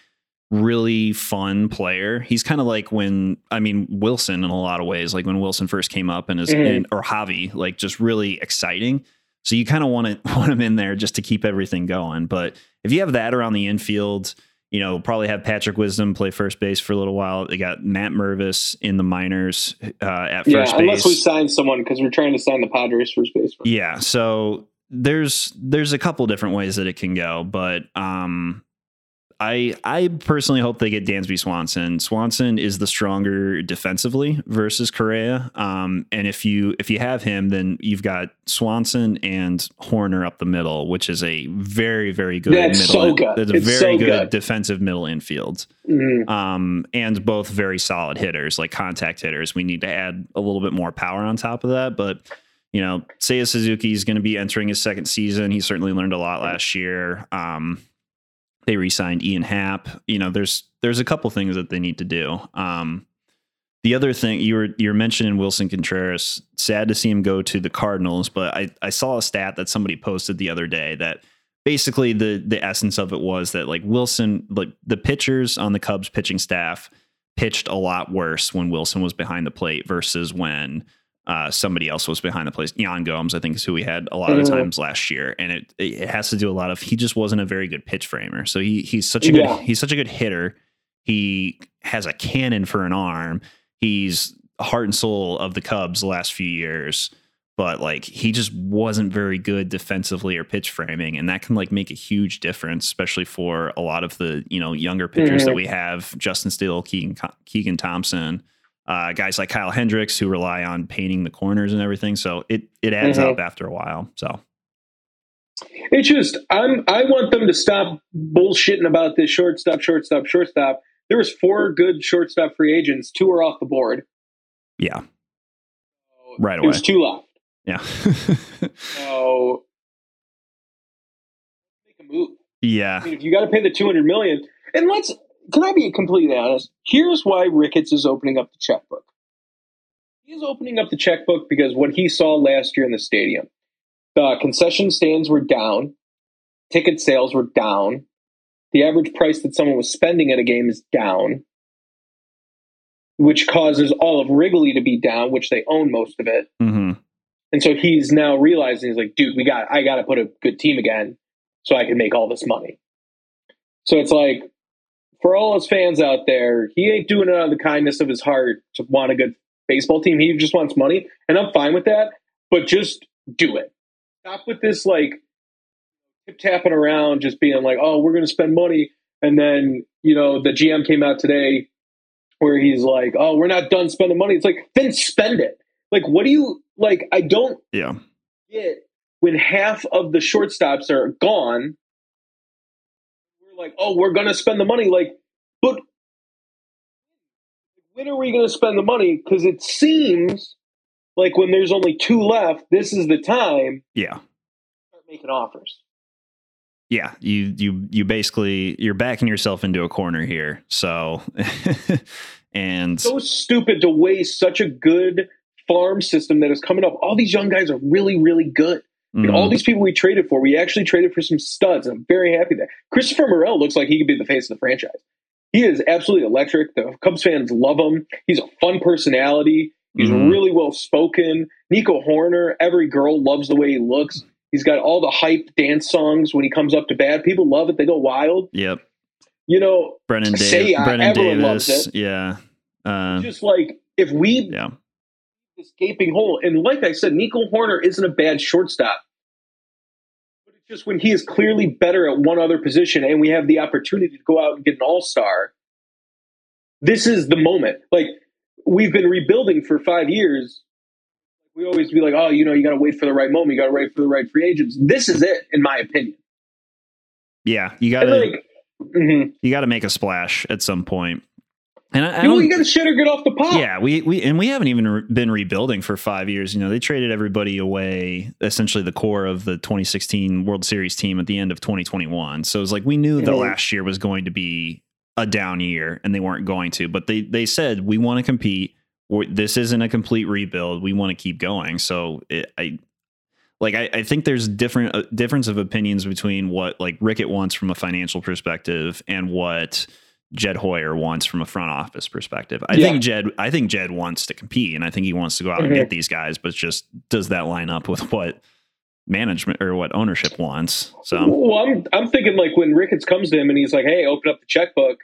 really fun player. He's kind of like when I mean Willson in a lot of ways, like when Willson first came up and is Mhm. and, or Javi, like just really exciting. So you kind of want to want him in there just to keep everything going. But if you have that around the infield, you know, probably have Patrick Wisdom play first base for a little while. They got Matt Mervis in the minors uh, at Yeah, first unless we base. sign someone because we're trying to sign the Padres first baseman. Yeah, so there's there's a couple different ways that it can go, but um I I personally hope they get Dansby Swanson. Swanson is the stronger defensively versus Correa. Um and if you if you have him then you've got Swanson and Hoerner up the middle, which is a very very good That's middle. so good. That's a It's very so good, good. defensive middle infield Mhm. um, and both very solid hitters, like contact hitters. We need to add a little bit more power on top of that. But, you know, Seiya Suzuki is going to be entering his second season. He certainly learned a lot last year. Um, they re-signed Ian Happ. You know, there's there's a couple things that they need to do. Um, the other thing you were you're mentioning Willson Contreras. Sad to see him go to the Cardinals, but I I saw a stat that somebody posted the other day that basically the the essence of it was that like Willson like the pitchers on the Cubs pitching staff pitched a lot worse when Willson was behind the plate versus when uh, somebody else was behind the plate. Yan Gomes, I think, is who we had a lot of the Mhm. times last year, and it it has to do a lot of he just wasn't a very good pitch framer. So he he's such a good Yeah. he's such a good hitter. He has a cannon for an arm. He's heart and soul of the Cubs the last few years but like he just wasn't very good defensively or pitch framing and that can like make a huge difference especially for a lot of the you know younger pitchers Mhm. that we have justin steele keegan, keegan thompson uh, guys like kyle hendricks who rely on painting the corners and everything so it it adds Mhm. up after a while so It's just I'm I want them to stop bullshitting about this shortstop, shortstop, shortstop. There was four good shortstop free agents. Two are off the board. yeah Right away. There's two left. yeah So make a move. yeah I mean, if you got to pay the 200 million, and let's can I be completely honest? Here's why Ricketts is opening up the checkbook. He's opening up the checkbook because what he saw last year in the stadium, the concession stands were down, ticket sales were down, the average price that someone was spending at a game is down, which causes all of Wrigley to be down, which they own most of it. hmm And so he's now realizing he's like, dude, we got I gotta put a good team again so I can make all this money. So it's like for all his fans out there, he ain't doing it out of the kindness of his heart to want a good baseball team. He just wants money. And I'm fine with that. But just do it. Stop with this like tip tapping around, just being like, oh, we're gonna spend money. And then, you know, the GM came out today where he's like, oh, we're not done spending money. It's like, then spend it. Like, what do you like? I don't yeah get when half of the shortstops are gone. Like, oh, we're going to spend the money. Like, but when are we going to spend the money? Because it seems like when there's only two left, this is the time yeah start making offers. yeah you you you basically you're backing yourself into a corner here so and So stupid to waste such a good farm system that is coming up. All these young guys are really, really good. Mhm. all these people we traded for, we actually traded for some studs. I'm very happy that Christopher Morel looks like he could be the face of the franchise. He is absolutely electric. The Cubs fans love him. He's a fun personality. He's Mhm. really well spoken. Nico Hoerner, every girl loves the way he looks. He's got all the hype dance songs when he comes up to bat. People love it. They go wild. Yep. You know, Brennen, Say, Dav- uh, Brennen everyone loves Davis. it. Yeah. Uh, just like if we yeah. this gaping hole, and like I said, Nico Hoerner isn't a bad shortstop. Just when he is clearly better at one other position, and we have the opportunity to go out and get an all star. This is the moment. Like we've been rebuilding for five years. We always be like, oh, you know, you got to wait for the right moment. You got to wait for the right free agents. This is it, in my opinion. Yeah. You gotta like, mhm. you gotta make a splash at some point. And I, I you, don't got to shit or get off the pot. Yeah, we we and we haven't even re- been rebuilding for five years. You know, they traded everybody away, essentially the core of the 2016 World Series team at the end of 2021. So it was like we knew Mhm. last year was going to be a down year, and they weren't going to. But they they said we want to compete. We're- This isn't a complete rebuild. We want to keep going. So it, I. Like I, I think there's different uh, difference of opinions between what like Rickett wants from a financial perspective and what Jed Hoyer wants from a front office perspective. I Yeah. think Jed I think Jed wants to compete and I think he wants to go out and Mhm. get these guys, but just does that line up with what management or what ownership wants? So Well, I'm I'm thinking like when Ricketts comes to him and he's like, "Hey, open up the checkbook."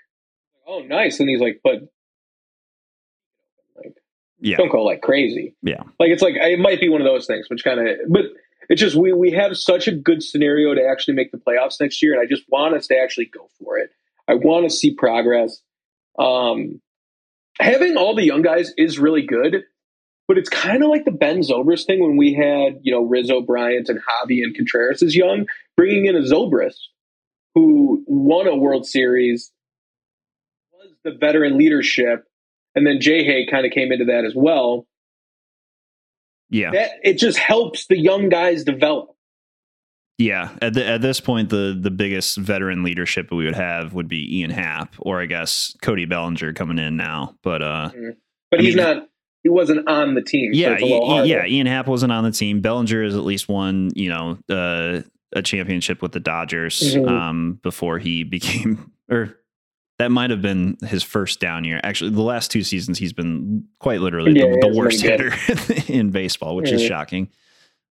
Oh, nice. And he's like, "But like, yeah. don't go like crazy." Yeah. Like it's like it might be one of those things, which kind of. But it's just we we have such a good scenario to actually make the playoffs next year, and I just want us to actually go for it. I want to see progress. Um, having all the young guys is really good, but it's kind of like the Ben Zobrist thing when we had you know Rizzo, Bryant, and Javi and Contreras is young, bringing in a Zobrist who won a World Series, was the veteran leadership, and then Jay Hay kind of came into that as well. Yeah. That it just helps the young guys develop. Yeah. At the, at this point the the biggest veteran leadership we would have would be Ian Happ or I guess Cody Bellinger coming in now. But uh But I he's mean- not. He wasn't on the team. yeah, it's a little I- yeah. Ian Happ wasn't on the team. Bellinger has at least won, you know, uh, a championship with the Dodgers Mhm. um, before he became, or that might have been his first down year. Actually, the last two seasons he's been quite literally Yeah, the, the worst hitter in baseball, which is Mhm. shocking.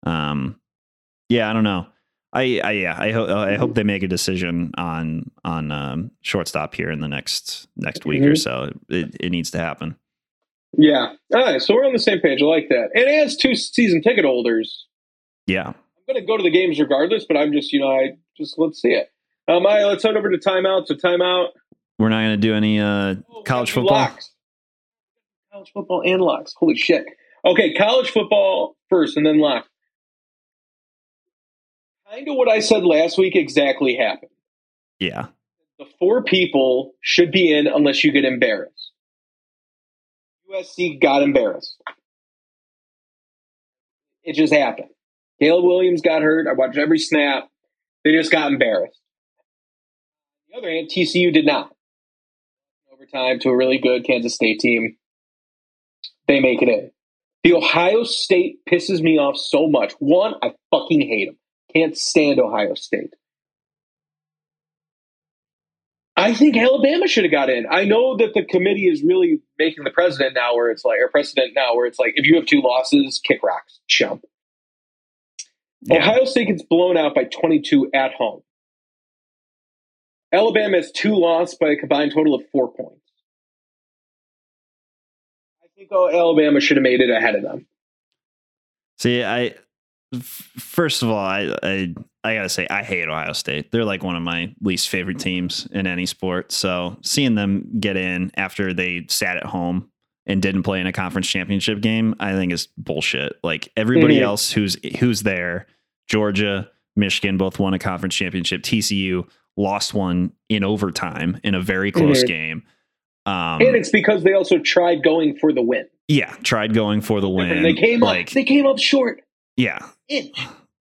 Um, yeah, I don't know. I, I yeah, I hope I hope they make a decision on on um, shortstop here in the next next week or Mhm. so. It, it needs to happen. Yeah. All right. So we're on the same page. I like that. And as two season ticket holders, Yeah, I'm going to go to the games regardless. But I'm just, you know, I just let's see it. Um, all right, let's head over to timeout. So timeout. we're not going to do any uh, Oh, college football. locks. College football and locks. Holy shit. Okay, college football first, and then lock. Kind of what I said last week exactly happened. Yeah. the four people should be in unless you get embarrassed. USC got embarrassed. It just happened. Caleb Williams got hurt. I watched every snap. They just got embarrassed. On the other hand, TCU did not. Overtime to a really good Kansas State team. They make it in. The Ohio State pisses me off so much. One, I fucking hate them. Can't stand Ohio State. I think Alabama should have got in. I know that the committee is really making the president now where it's like, or precedent now where it's like, if you have two losses, kick rocks, jump. Yeah. Ohio State gets blown out by 22 at home. Alabama has two losses by a combined total of four points. I think oh, Alabama should have made it ahead of them. See, I first of all, I, I I gotta say I hate Ohio State. They're like one of my least favorite teams in any sport. So seeing them get in after they sat at home and didn't play in a conference championship game, I think is bullshit. Like everybody Mhm. else who's who's there, Georgia, Michigan both won a conference championship. TCU lost one in overtime in a very close Mhm. game. Um, and it's because they also tried going for the win. yeah, tried going for the win. And they came like up. They came up short. Yeah, Inch.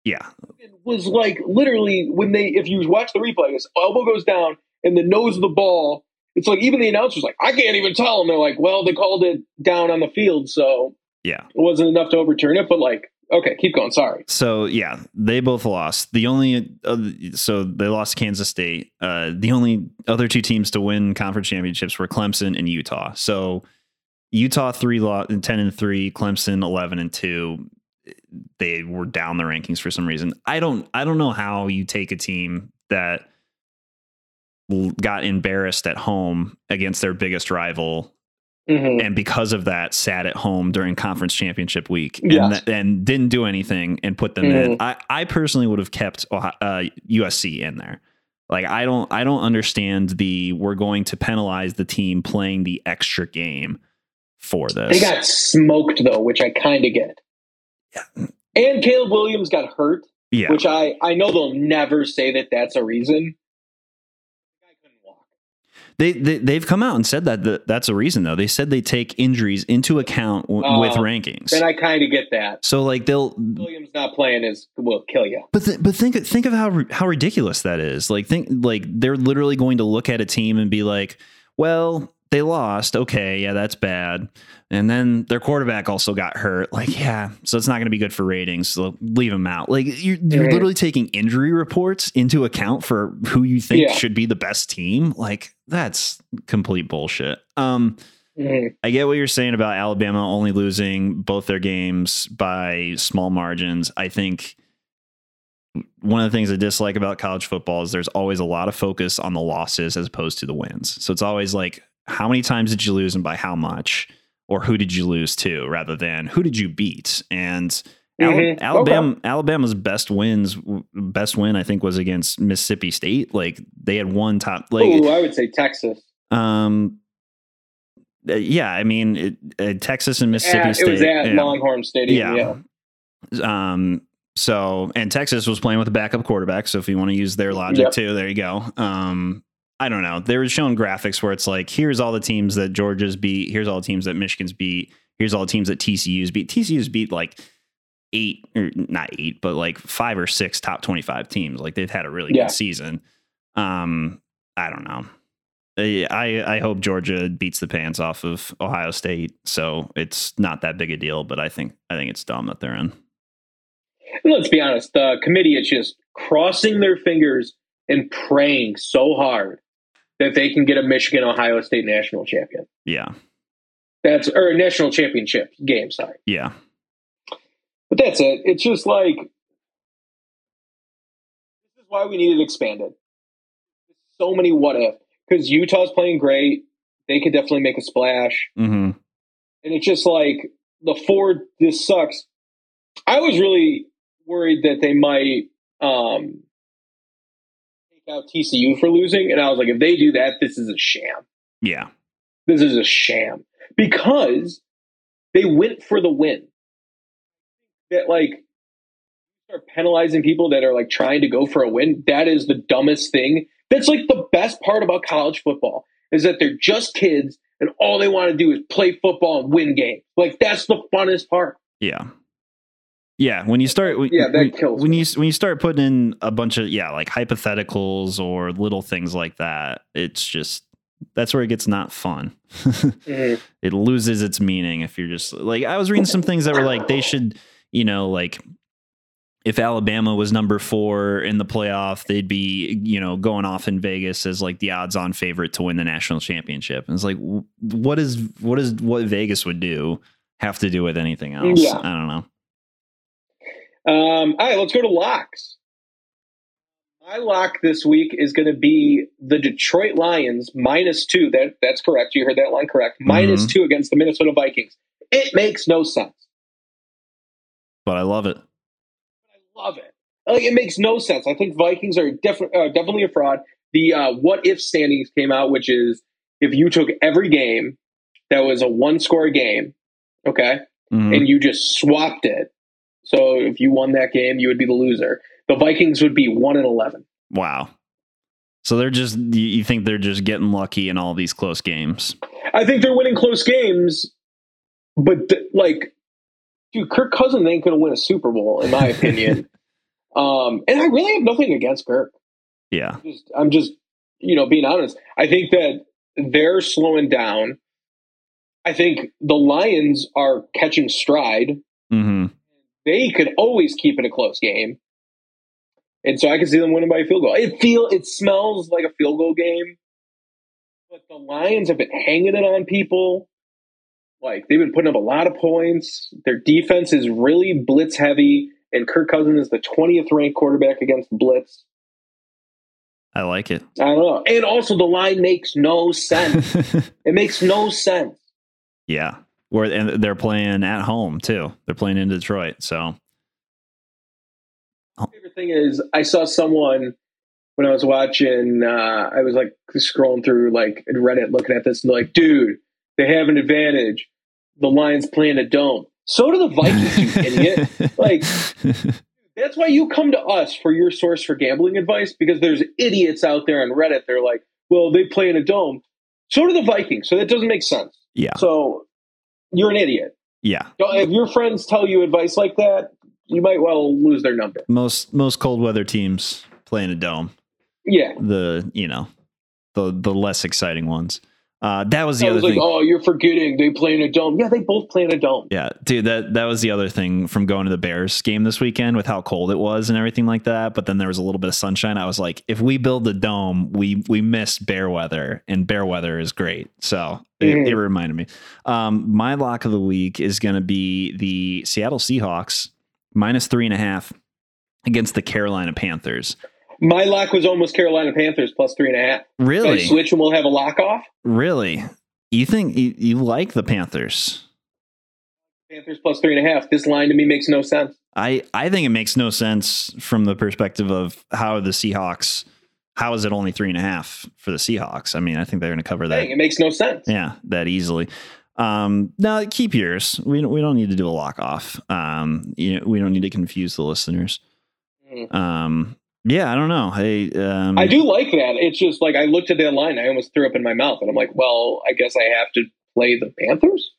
yeah, It was like literally when they, if you watch the replay, his elbow goes down and the nose of the ball. It's like even the announcer's like, I can't even tell. And they're like, well, they called it down on the field, so yeah. it wasn't enough to overturn it. But like, okay, keep going. Sorry. So yeah, they both lost. The only uh, so they lost Kansas State. Uh, the only other two teams to win conference championships were Clemson and Utah. So Utah three lo- ten and three, Clemson eleven and two. They were down the rankings for some reason. I don't I don't know how you take a team that got embarrassed at home against their biggest rival Mhm. and because of that sat at home during conference championship week and, Yes. th- and didn't do anything and put them in Mhm. I, I personally would have kept uh, usc in there like i don't i don't understand the we're going to penalize the team playing the extra game for this They got smoked though, which I kind of get. And Caleb Williams got hurt, yeah which I I know they'll never say that that's a reason. The guy couldn't walk. they, they they've come out and said that th- that's a reason though they said they take injuries into account w- Oh, with rankings And I kind of get that. so like they'll Williams not playing is will kill you. But th- but think think of how how ridiculous that is. Like think like they're literally going to look at a team and be like, well, they lost. Okay, yeah, that's bad. And then their quarterback also got hurt. Like, yeah, so it's not going to be good for ratings. So leave them out. Like you're, you're literally taking injury reports into account for who you think Yeah. should be the best team. Like that's complete bullshit. Um. I get what you're saying about Alabama only losing both their games by small margins. I think one of the things I dislike about college football is there's always a lot of focus on the losses as opposed to the wins. So it's always like, how many times did you lose and by how much? Or who did you lose to rather than who did you beat? And Mhm. Alabama, Alabama's best wins, best win I think was against Mississippi State. Like they had one top, like Ooh, I would say Texas. um, uh, yeah, I mean, it, uh, Texas and Mississippi At- State. it was at yeah. Longhorn Stadium. Yeah. Yeah. Um. So, and Texas was playing with a backup quarterback. So, if you want to use their logic Yep. too, there you go. Um. I don't know. They were showing graphics where it's like, here's all the teams that Georgia's beat. Here's all the teams that Michigan's beat. Here's all the teams that TCU's beat. TCU's beat like eight or not eight, but like five or six top 25 teams. Like they've had a really Yeah. good season. Um, I don't know. I, I hope Georgia beats the pants off of Ohio State, so it's not that big a deal. But I think I think it's dumb that they're in. Let's be honest, the committee is just crossing their fingers and praying so hard that they can get a Michigan Ohio State national champion. Yeah, That's or a national championship game, sorry. yeah, But that's it. It's just like this is why we need it expanded. So many what if because Utah's playing great. They could definitely make a splash. hmm And it's just like the Ford, this sucks. I was really worried that they might um, out TCU for losing. And I was like, if they do that, this is a sham. yeah, This is a sham because they went for the win. That, like, start penalizing people that are like trying to go for a win. That is the dumbest thing. That's like the best part about college football is that they're just kids and all they want to do is play football and win games. Like that's the funnest part. yeah, yeah. When you start, when, Yeah, that kills when me. you when you start putting in a bunch of yeah, like hypotheticals or little things like that, it's just that's where it gets not fun. Mm-hmm. it loses its meaning if you're just like I was reading some things that were like they should, you know, like if Alabama was number four in the playoff, they'd be, you know, going off in Vegas as like the odds on favorite to win the national championship. And it's like, what is, what is, what Vegas would do have to do with anything else? Yeah. I don't know. Um, all right, let's go to locks. My lock this week is going to be the Detroit Lions minus two. That that's correct. You heard that line correct. Minus Mhm. two against the Minnesota Vikings. It makes no sense. But I love it. I love it. Like it makes no sense. I think Vikings are def- uh, definitely a fraud. The uh, what if standings came out, which is if you took every game that was a one score game, okay, Mhm. and you just swapped it. So if you won that game, you would be the loser. The Vikings would be one and eleven. Wow. So they're just, you think they're just getting lucky in all these close games? I think they're winning close games, but th- like, dude, Kirk Cousins ain't going to win a Super Bowl, in my opinion. um, and I really have nothing against Kirk. Yeah. just I'm just you know being honest. I think that they're slowing down. I think the Lions are catching stride. hmm They could always keep it a close game, and so I can see them winning by a field goal. It feel it smells like a field goal game, but the Lions have been hanging it on people. Like they've been putting up a lot of points. Their defense is really blitz heavy, and Kirk Cousins is the 20th ranked quarterback against blitz. I like it. I don't know. And also the line makes no sense. it makes no sense. yeah. Where and they're playing at home too. They're playing in Detroit. So My favorite thing is I saw someone when I was watching. Uh, I was like scrolling through like Reddit, looking at this, and they're like, "Dude, they have an advantage. The Lions playing a dome. So do the Vikings, you idiot. Like that's why you come to us for your source for gambling advice because there's idiots out there on Reddit. They're like, "Well, they play in a dome. So do the Vikings. So that doesn't make sense. yeah. So you're an idiot. Yeah. If your friends tell you advice like that, you might well lose their number. Most most cold weather teams play in a dome. Yeah. The you know the the less exciting ones. Uh, that was the I other was like, thing. oh, you're forgetting they play in a dome. Yeah, they both play in a dome. Yeah, dude, that that was the other thing from going to the Bears game this weekend with how cold it was and everything like that. But then there was a little bit of sunshine. I was like, if we build the dome, we we missed bear weather, and bear weather is great. So it, Mhm. it reminded me. Um, my lock of the week is going to be the Seattle Seahawks minus three and a half against the Carolina Panthers. My lock was almost Carolina Panthers plus three and a half. Really, switch and we'll have a lock off. really, you think you, you like the Panthers? Panthers plus three and a half. This line to me makes no sense. I I think it makes no sense from the perspective of how the Seahawks. How is it only three and a half for the Seahawks? I mean, I think they're going to cover that. Dang, it makes no sense. Yeah, that easily. Um, no, keep yours. We don't, we don't need to do a lock off. Um, you know, we don't need to confuse the listeners. Mm. Um, yeah, I don't know. Hey, um, I do like that. It's just like I looked at that line, I almost threw up in my mouth, and I'm like, well, I guess I have to play the Panthers.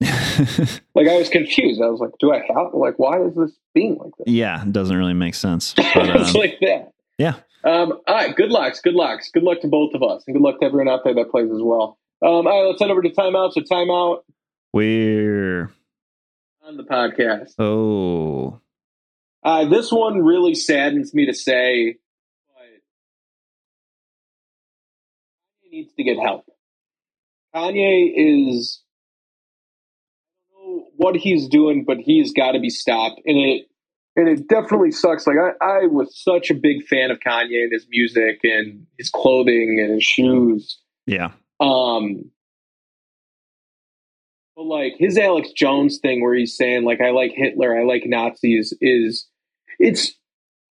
Like I was confused. I was like, do I have? Like, why is this being like this? yeah, it doesn't really make sense. But, it's um, like that. yeah. Um, all right. Good lucks. Good lucks. Good luck to both of us, and good luck to everyone out there that plays as well. Um, all right. Let's head over to timeout. So timeout we're on the podcast. oh Uh, this one really saddens me to say, but Kanye needs to get help. Kanye is, I don't know what he's doing, but he's got to be stopped, and it and it definitely sucks. Like I, I was such a big fan of Kanye and his music and his clothing and his shoes. yeah Um, but like his Alex Jones thing, where he's saying like I like Hitler, I like Nazis, is it's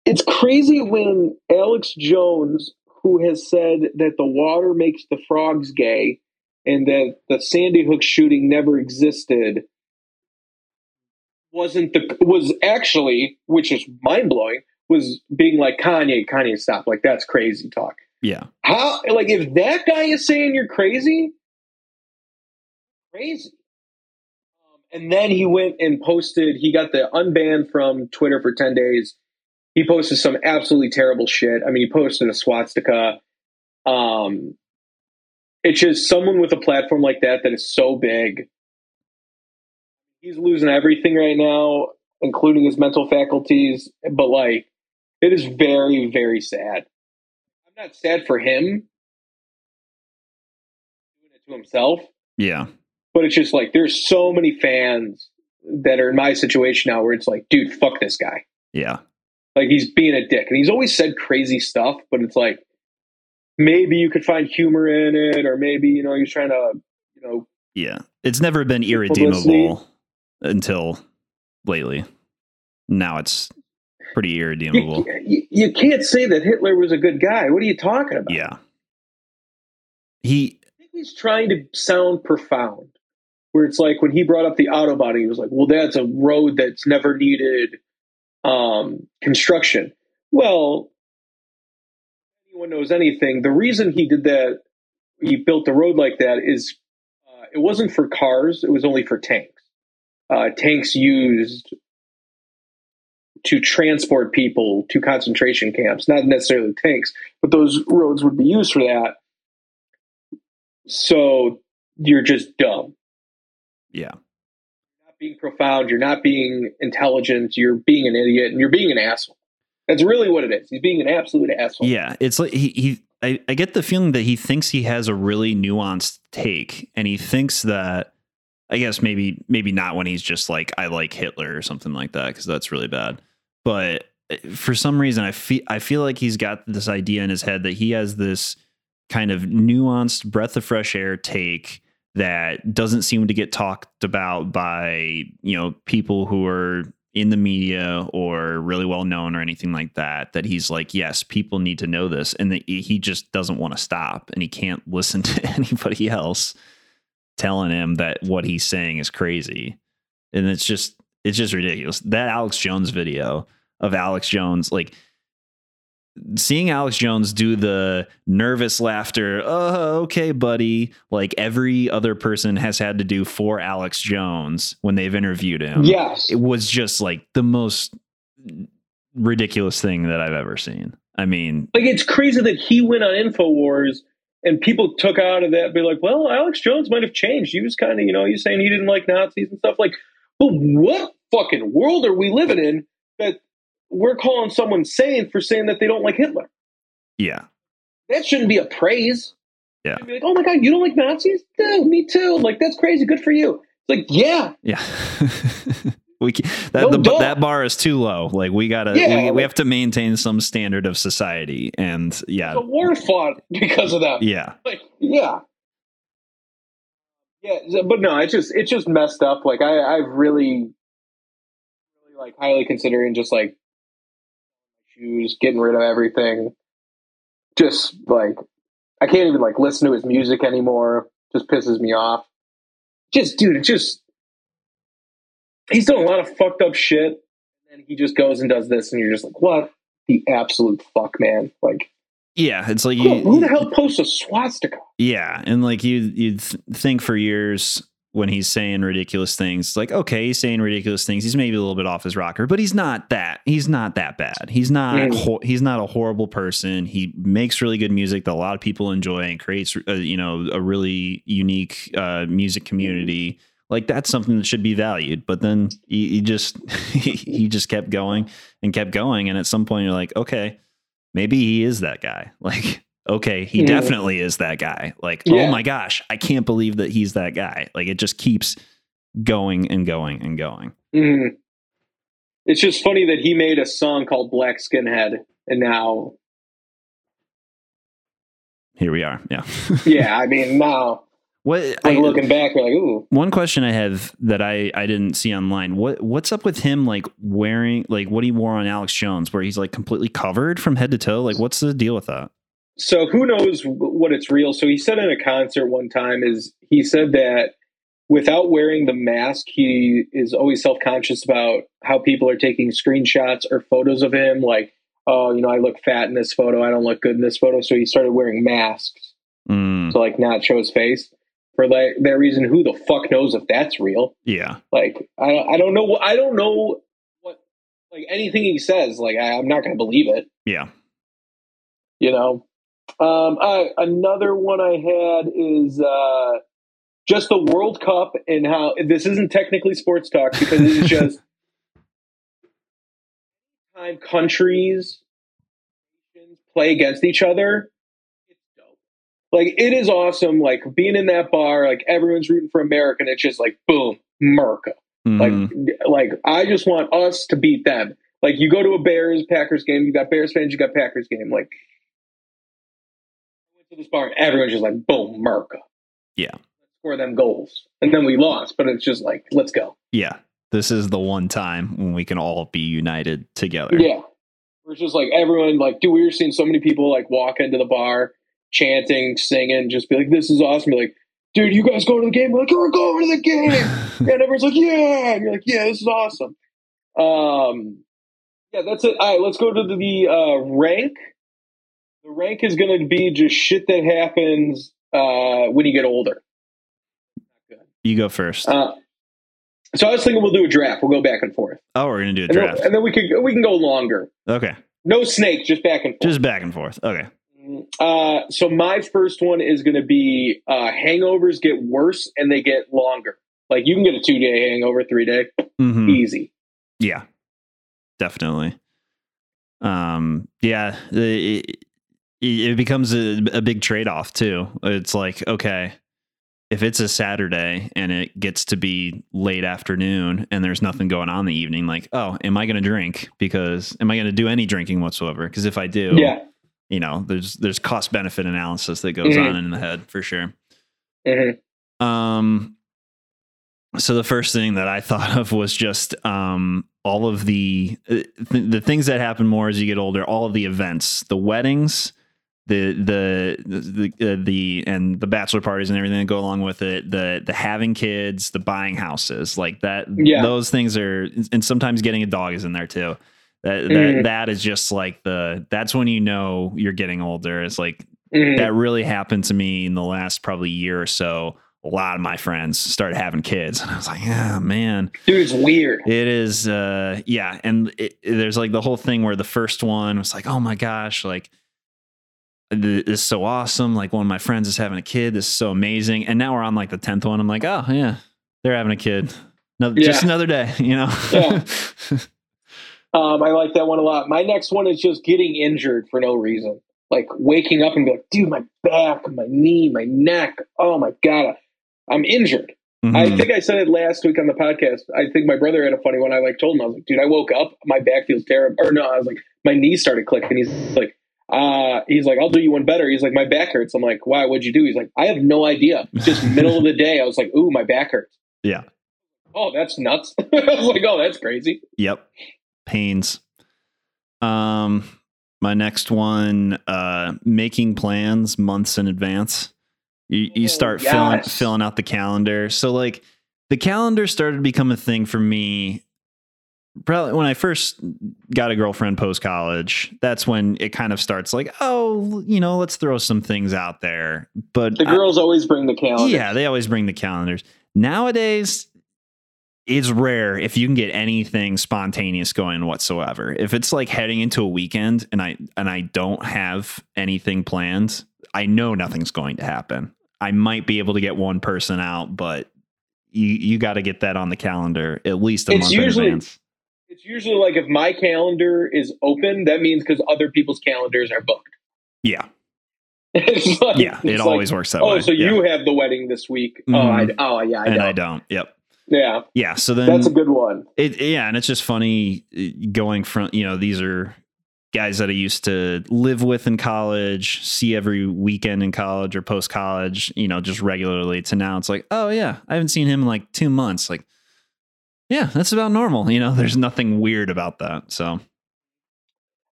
it's crazy when Alex Jones, who has said that the water makes the frogs gay, and that the Sandy Hook shooting never existed, wasn't the was actually, which is mind blowing, was being like Kanye, Kanye, stop, like that's crazy talk. yeah How like if that guy is saying you're crazy, crazy. And then he went and posted. He got the unbanned from Twitter for ten days. He posted some absolutely terrible shit. I mean, he posted a swastika. Um, it's just someone with a platform like that that is so big. He's losing everything right now, including his mental faculties. But like, it is very, very sad. I'm not sad for him doing it to himself, yeah but it's just like there's so many fans that are in my situation now where it's like, dude, fuck this guy. yeah Like he's being a dick. And he's always said crazy stuff, but it's like maybe you could find humor in it, or maybe, you know, he's trying to, you know, yeah it's never been Publicity. irredeemable until lately now it's pretty irredeemable you, you, you can't say that Hitler was a good guy. What are you talking about? yeah he I think he's trying to sound profound. Where it's like when he brought up the Autobahn, he was like, "Well, that's a road that's never needed um, construction." Well, anyone knows anything, the reason he did that, he built the road like that, is uh, it wasn't for cars; it was only for tanks. Uh, tanks used to transport people to concentration camps, not necessarily tanks, but those roads would be used for that. So you're just dumb. Yeah You're not being profound. You're not being intelligent. You're being an idiot, and you're being an asshole. That's really what it is. He's being an absolute asshole. Yeah, it's like he he. I, I get the feeling that he thinks he has a really nuanced take, and he thinks that I guess maybe maybe not when he's just like I like Hitler or something like that because that's really bad. But eh, for some reason, I feel I feel like he's got this idea in his head that he has this kind of nuanced breath of fresh air take that doesn't seem to get talked about by you know people who are in the media or really well known or anything like that that he's like yes people need to know this and he just doesn't want to stop and he can't listen to anybody else telling him that what he's saying is crazy. And it's just it's just ridiculous. That alex jones video of alex jones like seeing Alex Jones do the nervous laughter, oh, okay, buddy, like every other person has had to do for Alex Jones when they've interviewed him. Yes. It was just like the most ridiculous thing that I've ever seen. I mean, like it's crazy that he went on InfoWars and people took out of that, be like, well, Alex Jones might have changed. He was kind of, you know, he's saying he didn't like Nazis and stuff. Like, but what fucking world are we living in that we're calling someone sane for saying that they don't like Hitler. Yeah. That shouldn't be a praise. Yeah. Be Like, oh my God, you don't like Nazis? No, me too. Like, that's crazy. Good for you. It's like, yeah. Yeah. we can, that, no, the, that bar is too low. Like, we gotta, yeah, we, like, we, have to maintain some standard of society. And yeah. The war fought because of that. Yeah. Like, yeah. Yeah. But no, it's just, it's just messed up. Like, I, I've really, really like highly considering just like shoes, getting rid of everything. Just like I can't even like listen to his music anymore. Just pisses me off. Just dude, it just he's doing a lot of fucked up shit. And he just goes and does this, and you're just like, what the absolute fuck, man? Like, yeah, it's like you, who the hell posts a swastika? Yeah, and like you, you'd think for years when he's saying ridiculous things. Like, okay, he's saying ridiculous things. He's maybe a little bit off his rocker, but he's not that. He's not that bad. He's not. Mm. Ho- he's not a horrible person. He makes really good music that a lot of people enjoy and creates, uh, you know, a really unique uh, music community. Like that's something that should be valued. But then he, he just he just kept going and kept going, and at some point you're like, okay, maybe he is that guy. Like okay, he mm. definitely is that guy. Like, oh yeah. oh my gosh, I can't believe that he's that guy. Like, it just keeps going and going and going. Mm. It's just funny that he made a song called Black Skinhead, and now here we are. Yeah. yeah, I mean, now. What I, looking back, we're like, ooh. One question I have that I I didn't see online. What what's up with him like wearing like what he wore on Alex Jones, where he's like completely covered from head to toe? Like, what's the deal with that? So who knows what it's real. So he said in a concert one time is he said that without wearing the mask he is always self-conscious about how people are taking screenshots or photos of him like oh you know i look fat in this photo. I don't look good in this photo. So he started wearing masks mm. to like not show his face for like that reason. Who the fuck knows if that's real? Yeah. Like i, I don't know i don't know what like anything he says like I, i'm not gonna believe it. Yeah. You know um, I, another one I had is uh, just the World Cup and how this isn't technically sports talk because it is just time countries play against each other. Like it is awesome. Like being in that bar, like everyone's rooting for America, and it's just like boom, America. Mm-hmm. Like, like I just want us to beat them. Like you go to a Bears Packers game, you got Bears fans, you got Packers game. Like to this bar, and everyone's just like, boom, Merca. Yeah. Score them goals. And then we lost, but it's just like, let's go. Yeah. This is the one time when we can all be united together. Yeah. We're just like everyone, like, dude, we were seeing so many people like walk into the bar, chanting, singing, just be like, this is awesome. Be like, dude, you guys go to the game? We're like, we're going to the game. and everyone's like, yeah. And you're like, yeah, this is awesome. Um, yeah, that's it. All right, let's go to the uh, rank the rank is going to be just shit that happens uh, when you get older. You go first. Uh, so I was thinking we'll do a draft. We'll go back and forth. Oh, we're going to do a and draft, then, and then we can we can go longer. Okay. No snake, just back and forth. Just back and forth. Okay. Uh, so my first one is going to be uh, hangovers get worse and they get longer. Like you can get a two day hangover, three day, mm-hmm. easy. Yeah, definitely. Um, yeah, it, it becomes a, a big trade off too. It's like, okay, if it's a Saturday and it gets to be late afternoon and there's nothing going on in the evening, like, oh, am I going to drink? Because am I going to do any drinking whatsoever? Because if I do, Yeah. you know, there's there's cost benefit analysis that goes Mhm. on in the head for sure. Mhm. Um, so the first thing that I thought of was just um all of the uh, th- the things that happen more as you get older. All of the events, the weddings, the the the uh, the and the bachelor parties and everything that go along with it. The the having kids, the buying houses, like that. Yeah. those things are, and sometimes getting a dog is in there too. That, that Mhm. that is just like the that's when you know you're getting older. It's like Mhm. that really happened to me in the last probably year or so. A lot of my friends started having kids, and I was like, "Yeah, man, Dude, it's weird. it is." Uh, yeah, and it, there's like the whole thing where the first one was like, "Oh my gosh, like this is so awesome!" Like one of my friends is having a kid. This is so amazing. And now we're on like the tenth one. I'm like, "Oh yeah, they're having a kid. No, just another day," you know. Yeah. Um, I like that one a lot. My next one is just getting injured for no reason. Like waking up and be like, dude, my back, my knee, my neck. Oh my God. I'm injured. I Mhm. think I said it last week on the podcast. I think my brother had a funny one. I like told him, I was like, dude, I woke up, my back feels terrible. Or no, I was like, my knee started clicking. He's like, uh, he's like, I'll do you one better. He's like, my back hurts. I'm like, why? What'd you do? He's like, I have no idea. Just middle of the day, I was like, ooh, my back hurts. yeah. Oh, that's nuts. I was like, oh, that's crazy. Yep. Pains. Um my next one uh making plans months in advance. You you Oh, start filling filling out the calendar. So like the calendar started to become a thing for me probably when I first got a girlfriend post college. That's when it kind of starts like, oh, you know, let's throw some things out there. But The I- girls always bring the calendar. yeah, they always bring the calendars. Nowadays, it's rare if you can get anything spontaneous going whatsoever. If it's like heading into a weekend and I and I don't have anything planned, I know nothing's going to happen. I might be able to get one person out, but you you got to get that on the calendar at least a It's month usually- in advance. It's usually like if my calendar is open, that means because other people's calendars are booked. Yeah, like, yeah, it it's like, always works that oh, way. so yeah. you have the wedding this week? Oh, Mhm. I, oh, yeah, I and know. I don't. Yep. Yeah, Yeah. So then that's a good one. It yeah, and it's just funny uh, going from you know these are guys that I used to live with in college, see every weekend in college or post college, you know, just regularly. To now, it's like, oh yeah, I haven't seen him in like two months. Like, yeah, that's about normal. You know, there's nothing weird about that. So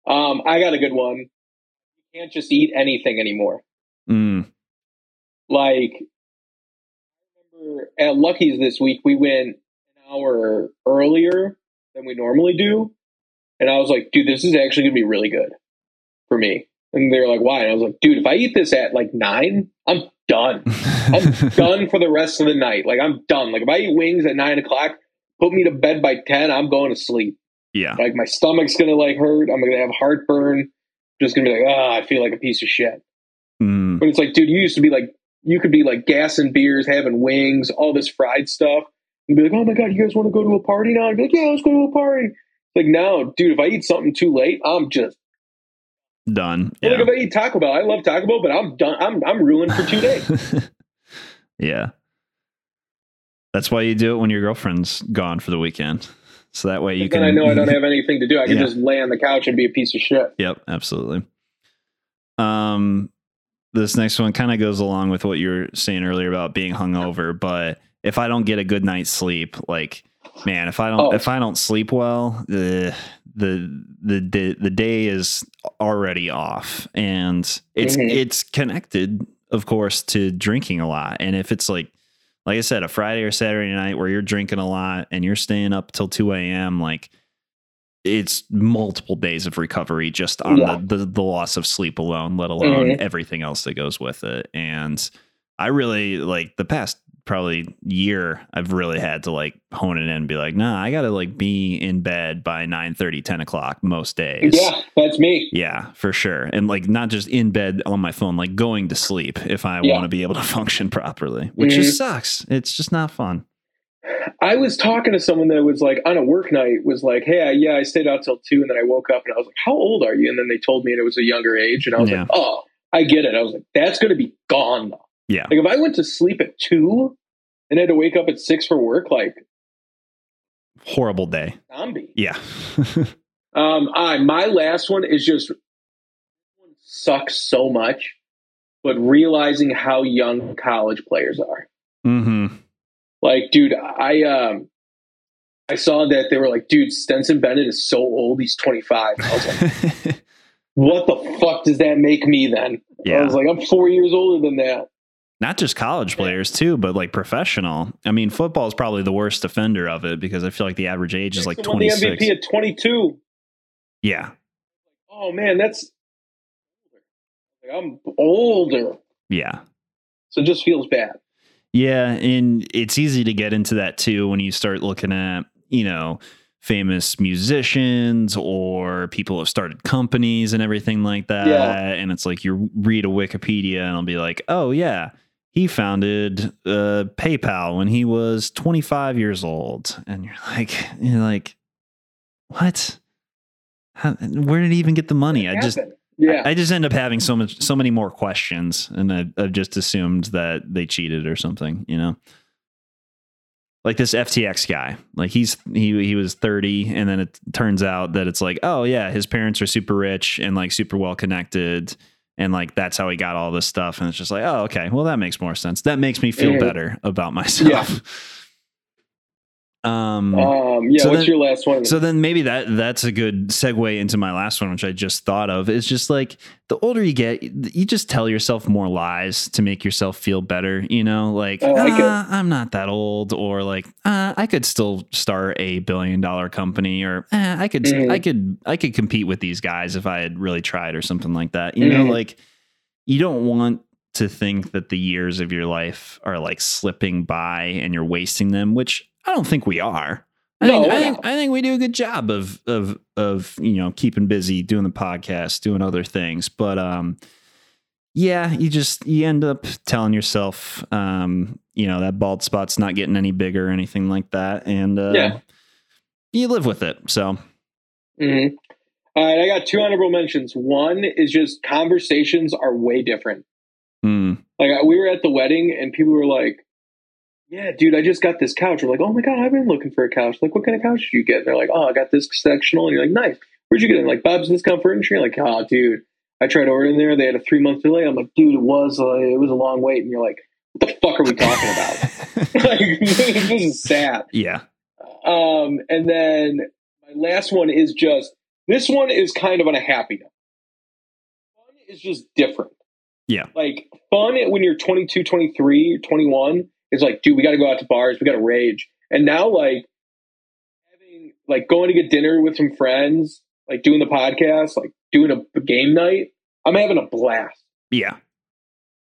Um, I got a good one. You can't just eat anything anymore. mm, Like, at Lucky's this week, we went an hour earlier than we normally do. And I was like, dude, this is actually going to be really good for me. And they were like, why? And I was like, dude, if I eat this at like nine, I'm done. I'm done for the rest of the night. Like, I'm done. Like, if I eat wings at nine o'clock, put me to bed by 10, I'm going to sleep. yeah, Like, my stomach's going to like hurt. I'm going to have heartburn. Just going to be like, ah, I feel like a piece of shit. mm, But it's like, dude, you used to be like, you could be like gassing beers, having wings, all this fried stuff, and be like, oh my god, you guys want to go to a party now? I'd be like, yeah, let's go to a party. Like, no, dude, if I eat something too late, I'm just done. like Yeah. if I eat Taco Bell, I love Taco Bell, but I'm done. I'm I'm ruined for two days. yeah. That's why you do it when your girlfriend's gone for the weekend. So that way you can. I know I don't have anything to do. I can Yeah. just lay on the couch and be a piece of shit. Yep, absolutely. Um, this next one kind of goes along with what you were saying earlier about being hungover, but if I don't get a good night's sleep, like man, if I don't Oh. if I don't sleep well, the the the the, day is already off, and it's Mhm. it's connected, of course, to drinking a lot. And if it's like like I said, a Friday or Saturday night where you're drinking a lot and you're staying up till two a.m., like it's multiple days of recovery just on Yeah. the, the the loss of sleep alone, let alone Mhm. everything else that goes with it. And I really like the past probably year I've really had to like hone it in and be like, nah, I gotta like be in bed by 9 30, 10 o'clock most days. Yeah, that's me. Yeah, for sure. And like not just in bed on my phone, like going to sleep if I Yeah. want to be able to function properly, which Mhm. just sucks. It's just not fun. I was talking to someone that was like on a work night was like, hey, I, yeah, I stayed out till two, and then I woke up and I was like, how old are you? And then they told me and it was a younger age, and I was Yeah. like, oh, I get it. I was like, that's going to be gone though. Yeah. Like if I went to sleep at two and had to wake up at six for work, like Horrible day. zombie. Yeah. Um, I my last one is just sucks so much, but realizing how young college players are. Mm-hmm. Like, dude, I um I saw that they were like, dude, Stetson Bennett is so old, he's 25. I was like, what the fuck does that make me then? Yeah. I was like, I'm four years older than that. Not just college players too, but like professional. I mean, football is probably the worst offender of it because I feel like the average age is like Jackson 26. MVP at 22. Yeah. Oh man, that's like, I'm older. Yeah. So it just feels bad. Yeah, and it's easy to get into that too when you start looking at, you know, famous musicians or people have started companies and everything like that. Yeah. And it's like you read a Wikipedia and I'll be like, oh yeah, he founded uh, PayPal when he was 25 years old, and you're like, you're like, what? How, where did he even get the money? I just yeah. I just end up having so much, so many more questions, and I, I've just assumed that they cheated or something. You know, like this FTX guy. Like he's he he was thirty, and then it turns out that it's like, oh yeah, his parents are super rich and like super well connected, and like that's how he got all this stuff. And it's just like, oh okay, well that makes more sense. That makes me feel better about myself. Um, um, yeah. so what's then- your last one? so then maybe that that's a good segue into my last one, which I just thought of. Is just like the older you get, you just tell yourself more lies to make yourself feel better. You know, like oh, ah, I'm not that old, or like uh, I could still start a billion dollar company, or eh, I could Mhm. I could I could compete with these guys if I had really tried, or something like that. You know, Mhm. like you don't want to think that the years of your life are like slipping by and you're wasting them, which I don't think we are. I, No, think, I, think. I think we do a good job of of of you know keeping busy, doing the podcast, doing other things. But um, yeah, you just you end up telling yourself, um, you know, that bald spot's not getting any bigger or anything like that, and uh, Yeah. you live with it. So Mhm. All right, I got two honorable mentions. One is just conversations are way different. mm, Like we were at the wedding and people were like, "Yeah, dude, I just got this couch." I'm like, "Oh my god, I've been looking for a couch." Like, what kind of couch did you get? And they're like, "Oh, I got this sectional." And you're like, "Nice. Where'd you get it?" Like Bob's Discount Furniture. You're like, "Oh, dude, I tried ordering there. They had a three month delay." I'm like, "Dude, it was uh, it was a long wait." And you're like, "What the fuck are we talking about?" like, this is sad. yeah, Um, and then my last one is just this one is kind of on a happy note. Fun is just different. Yeah. Like fun when you're 22, 23, 21 is like, dude, we got to go out to bars, we got to rage. And now, like, having like going to get dinner with some friends, like doing the podcast, like doing a, a game night, I'm having a blast. yeah.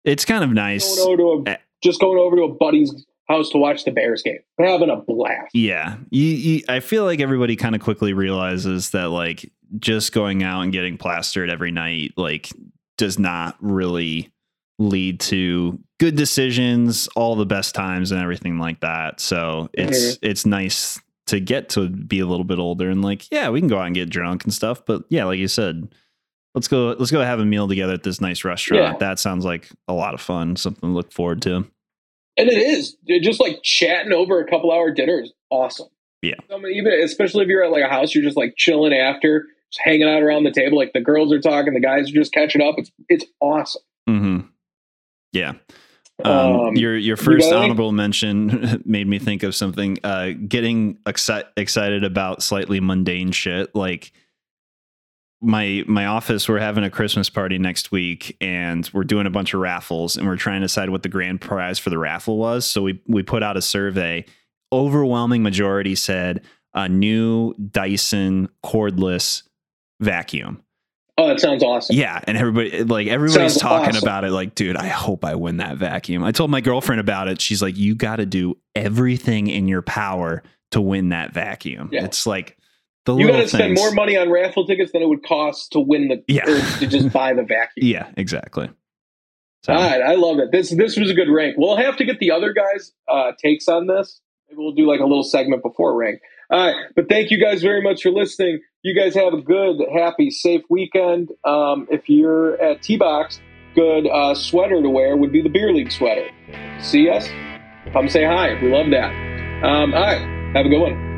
It's kind of nice. Going over to Eh. a, just going over to a buddy's house to watch the Bears game. I'm having a blast. Yeah, you, you, I feel like everybody kind of quickly realizes that like just going out and getting plastered every night like does not really lead to good decisions, all the best times, and everything like that. So it's it's nice to get to be a little bit older and like yeah, we can go out and get drunk and stuff. But yeah, like you said, let's go let's go have a meal together at this nice restaurant. Yeah. That sounds like a lot of fun, something to look forward to. And it is just like chatting over a couple hour dinner is awesome. Yeah. I mean, even especially if you're at like a house, you're just like chilling after, just hanging out around the table. Like the girls are talking, the guys are just catching up. It's it's awesome. hmm Yeah. Um, Um, your your first got any? honorable mention made me think of something. Uh, getting exci- excited about slightly mundane shit like my my office. We're having a Christmas party next week, and we're doing a bunch of raffles, and we're trying to decide what the grand prize for the raffle was. So we we put out a survey. Overwhelming majority said a new Dyson cordless vacuum. Oh, that sounds awesome. Yeah, and everybody like everybody's Sounds talking awesome. about it like, dude, I hope I win that vacuum. I told my girlfriend about it. She's like, you got to do everything in your power to win that vacuum. Yeah. It's like the You got to spend more money on raffle tickets than it would cost to win the Yeah. to just buy the vacuum. Yeah, exactly. So, All right, I love it. This this was a good rank. We'll have to get the other guys' uh, takes on this. Maybe we'll do like a little segment before rank. All right, but thank you guys very much for listening. You guys have a good, happy, safe weekend. Um, if you're at T Box, good uh, sweater to wear would be the beer league sweater. See us? Come say hi. We love that. Um, all right. Have a good one.